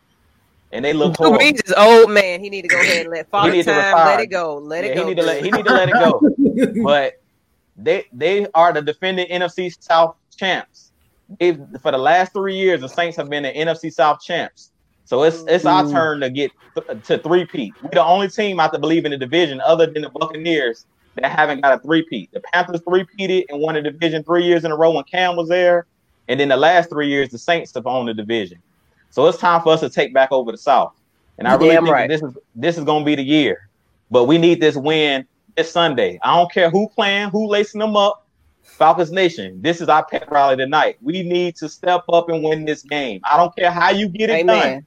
Speaker 4: and they look horrible. Drew Brees
Speaker 1: is old man. He need to go ahead and let father time. Let it go. Let yeah, it go.
Speaker 4: He need to let he need to let it go. but they they are the defending NFC South champs. They, for the last three years, the Saints have been the NFC South champs. So it's it's our mm. turn to get th- to three peat. We're the only team out to believe in the division, other than the Buccaneers, that haven't got a three peat. The Panthers three peated and won the division three years in a row when Cam was there. And then the last three years, the Saints have owned the division. So it's time for us to take back over the South. And I really Damn think right. this is this is gonna be the year. But we need this win this Sunday. I don't care who playing, who lacing them up. Falcons Nation, this is our pet rally tonight. We need to step up and win this game. I don't care how you get it Amen. done,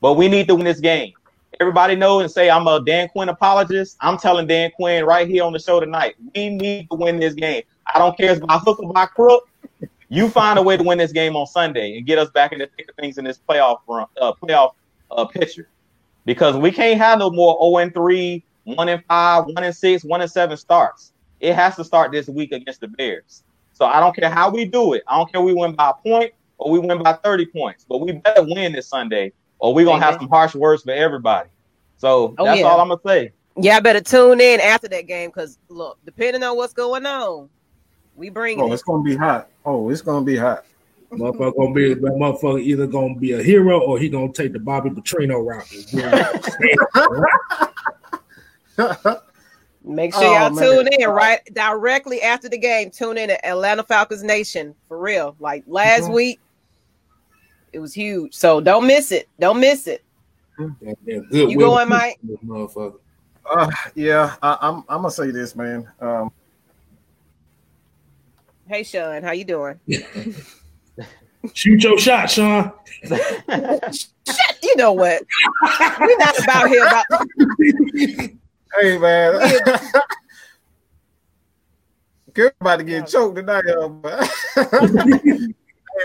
Speaker 4: but we need to win this game. Everybody know and say I'm a Dan Quinn apologist. I'm telling Dan Quinn right here on the show tonight. We need to win this game. I don't care if it's by hook or by crook. You find a way to win this game on Sunday and get us back in the thick of things in this playoff run, uh, playoff uh, picture, because we can't have no more 0 and 3, 1 and 5, 1 and 6, 1 and 7 starts. It has to start this week against the Bears. So I don't care how we do it. I don't care we win by a point or we win by 30 points, but we better win this Sunday or we're gonna have some harsh words for everybody. So oh, that's yeah. all I'm gonna say.
Speaker 1: Yeah, I better tune in after that game because look, depending on what's going on, we bring.
Speaker 2: Oh, it. it's gonna be hot. Oh, it's gonna be hot.
Speaker 3: Motherfucker gonna be that motherfucker either gonna be a hero or he gonna take the Bobby Petrino route.
Speaker 1: Make sure y'all oh, tune in right directly after the game. Tune in to Atlanta Falcons Nation for real. Like last mm-hmm. week, it was huge. So don't miss it. Don't miss it. Yeah, yeah, you going, Mike?
Speaker 2: Uh, yeah, I, I'm. I'm gonna say this, man. Um,
Speaker 1: Hey, Sean, how you doing?
Speaker 3: Shoot your shot, Sean.
Speaker 1: Shut, you know what? We're not about here about.
Speaker 2: Hey man. Good about to get choked tonight, hey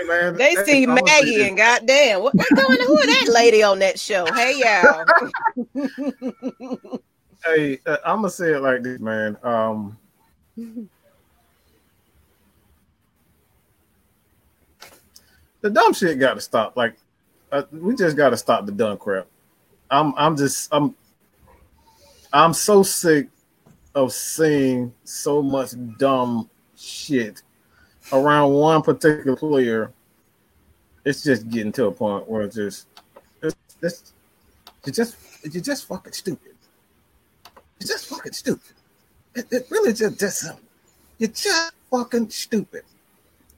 Speaker 2: man.
Speaker 1: They see Maggie and goddamn, what, what's going on? Who that lady on that show? Hey, y'all.
Speaker 2: Hey, uh, I'm gonna say it like this, man. Um, the dumb shit got to stop. Like, uh, we just got to stop the dumb crap. I'm, I'm just, I'm, I'm so sick of seeing so much dumb shit around one particular player. It's just getting to a point where it's just, it's, it's, you're just, you're just fucking stupid. You're just fucking stupid. It, it really just just simple. You're just fucking stupid.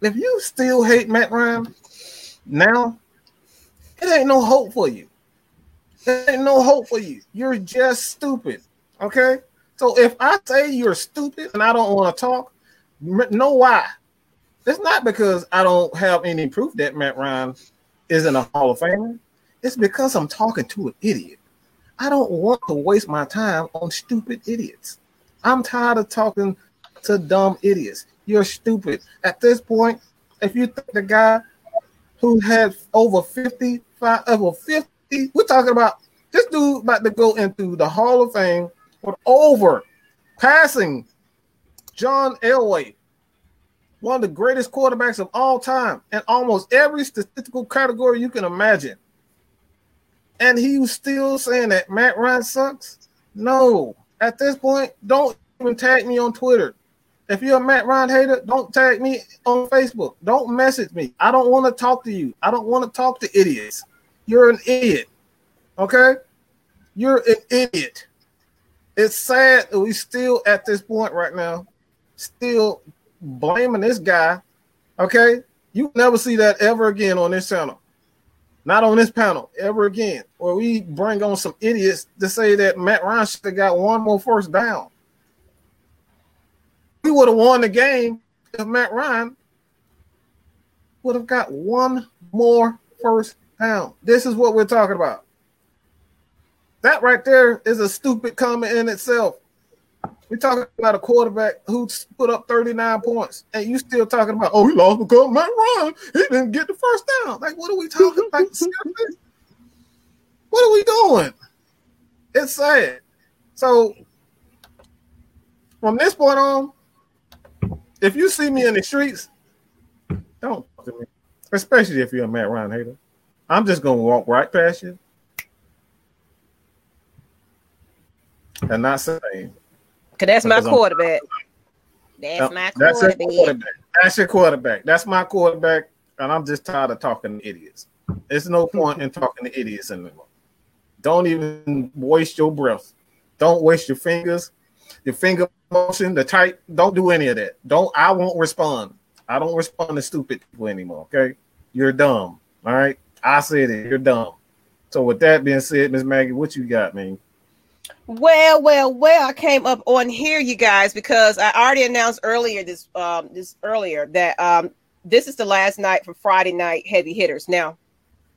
Speaker 2: If you still hate Matt Ryan now, it ain't no hope for you. There ain't no hope for you. You're just stupid. Okay. So if I say you're stupid and I don't want to talk, know why. It's not because I don't have any proof that Matt Ryan isn't a Hall of Famer. It's because I'm talking to an idiot. I don't want to waste my time on stupid idiots. I'm tired of talking to dumb idiots. You're stupid. At this point, if you think the guy who had over 55, over 50, we're talking about this dude about to go into the Hall of Fame for over passing John Elway, one of the greatest quarterbacks of all time, in almost every statistical category you can imagine and he was still saying that Matt Ryan sucks. No, at this point, don't even tag me on Twitter. If you're a Matt Ryan hater, don't tag me on Facebook. Don't message me. I don't want to talk to you. I don't want to talk to idiots. You're an idiot. Okay? You're an idiot. It's sad that we still at this point right now, still blaming this guy. Okay? You never see that ever again on this channel not on this panel ever again, where we bring on some idiots to say that Matt Ryan should have got one more first down. We would have won the game if Matt Ryan would have got one more first down. This is what we're talking about. That right there is a stupid comment in itself. We're talking about a quarterback who put up 39 points, and you still talking about, oh, he lost because Matt Ryan, he didn't get the first down. Like, what are we talking about? What are we doing? It's sad. So, from this point on, if you see me in the streets, don't especially if you're a Matt Ryan hater. I'm just gonna walk right past you and not say.
Speaker 1: Cause that's my quarterback. That's
Speaker 2: No,
Speaker 1: my
Speaker 2: That's
Speaker 1: quarterback.
Speaker 2: quarterback. That's your quarterback. That's my quarterback, and I'm just tired of talking to idiots. There's no hmm. point in talking to idiots anymore. Don't even waste your breath. Don't waste your fingers, your finger motion, the type. Don't do any of that. Don't. I won't respond. I don't respond to stupid people anymore. Okay, you're dumb. All right, I said it. You're dumb. So with that being said, Miss Maggie, what you got, man?
Speaker 1: Well, well, well, I came up on here, you guys, because I already announced earlier this um this earlier that um this is the last night for Friday night heavy hitters. Now,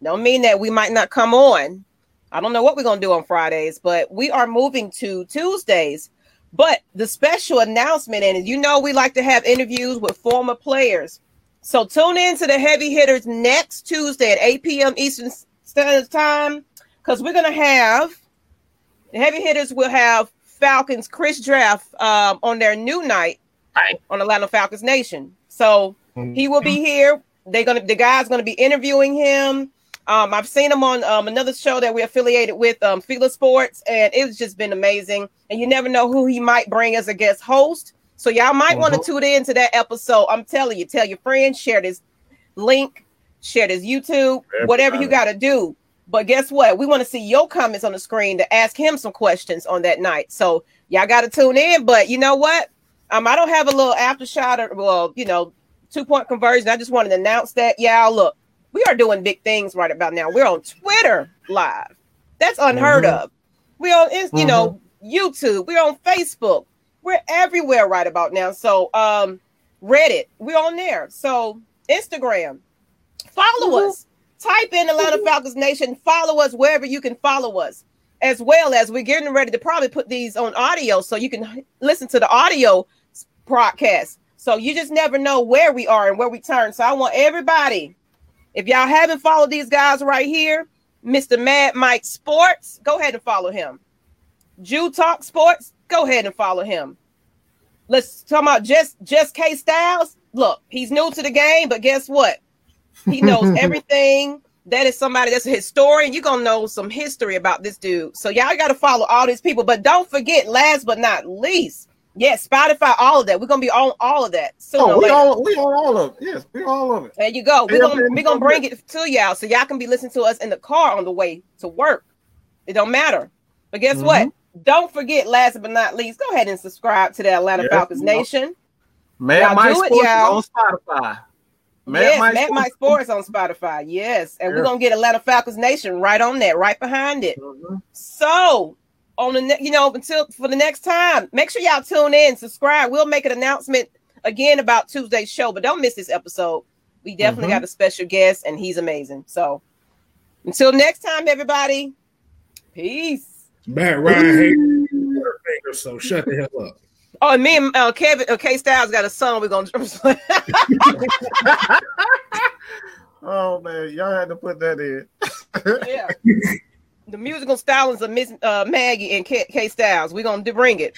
Speaker 1: don't mean that we might not come on. I don't know what we're gonna do on Fridays, but we are moving to Tuesdays. But the special announcement, and you know we like to have interviews with former players. So tune in to the heavy hitters next Tuesday at 8 p.m. Eastern Standard Time, because we're gonna have the heavy hitters will have Falcons Chris Draft um, on their new night
Speaker 2: Right.
Speaker 1: on Atlanta Falcons Nation. So he will be here. They're gonna the guy's gonna be interviewing him. Um, I've seen him on um, another show that we're affiliated with, um, Fila Sports, and it's just been amazing. And you never know who he might bring as a guest host. So y'all might want to
Speaker 2: Mhm.
Speaker 1: tune in to that episode. I'm telling you, tell your friends, share this link, share this YouTube, whatever you got to do. But guess what? We want to see your comments on the screen to ask him some questions on that night. So y'all got to tune in. But you know what? Um, I don't have a little after shot or well, you know, two point conversion. I just wanted to announce that. Y'all look, we are doing big things right about now. We're on Twitter live. That's unheard
Speaker 2: Mhm.
Speaker 1: of. We're on, you know, YouTube. We're on Facebook. We're everywhere right about now. So, um, Reddit. We're on there. So Instagram. Follow mm-hmm. us. Type in Atlanta mm-hmm. Falcons Nation. Follow us wherever you can follow us. As well as we're getting ready to probably put these on audio so you can listen to the audio broadcast. So you just never know where we are and where we turn. So I want everybody, if y'all haven't followed these guys right here, Mr. Mad Mike Sports, go ahead and follow him. Jew Talk Sports, go ahead and follow him. Let's talk about just just K Styles. Look, he's new to the game, but guess what? He knows everything. That is somebody that's a historian. You're gonna know some history about this dude. So y'all got to follow all these people. But don't forget, last but not least, yes, Spotify, all of that. We're gonna be on all of that.
Speaker 2: oh, we all we on all of it. Yes, we all of it.
Speaker 1: There you go. We're gonna we're gonna bring it to y'all so y'all can be listening to us in the car on the way to work. It don't matter. But guess mm-hmm. what? Don't forget, last but not least, go ahead and subscribe to the Atlanta yes, Falcons Nation.
Speaker 2: Man, my sports it, on Spotify.
Speaker 1: Man, yes, Mike Matt Mike Sports on Spotify. Yes, and we're gonna get Atlanta Falcons Nation right on that, right behind it. Mm-hmm. So on the ne- you know until for the next time, make sure y'all tune in, subscribe. We'll make an announcement again about Tuesday's show, but don't miss this episode. We definitely mm-hmm. got a special guest, and he's amazing. So until next time, everybody, peace.
Speaker 3: Matt Ryan hates so shut the hell up.
Speaker 1: Oh, and me and uh, Kevin, uh, K Styles got a song. We're gonna.
Speaker 2: oh man, y'all had to put that in.
Speaker 1: yeah, the musical stylings of Miss uh, Maggie and K, K Styles. We're gonna bring it.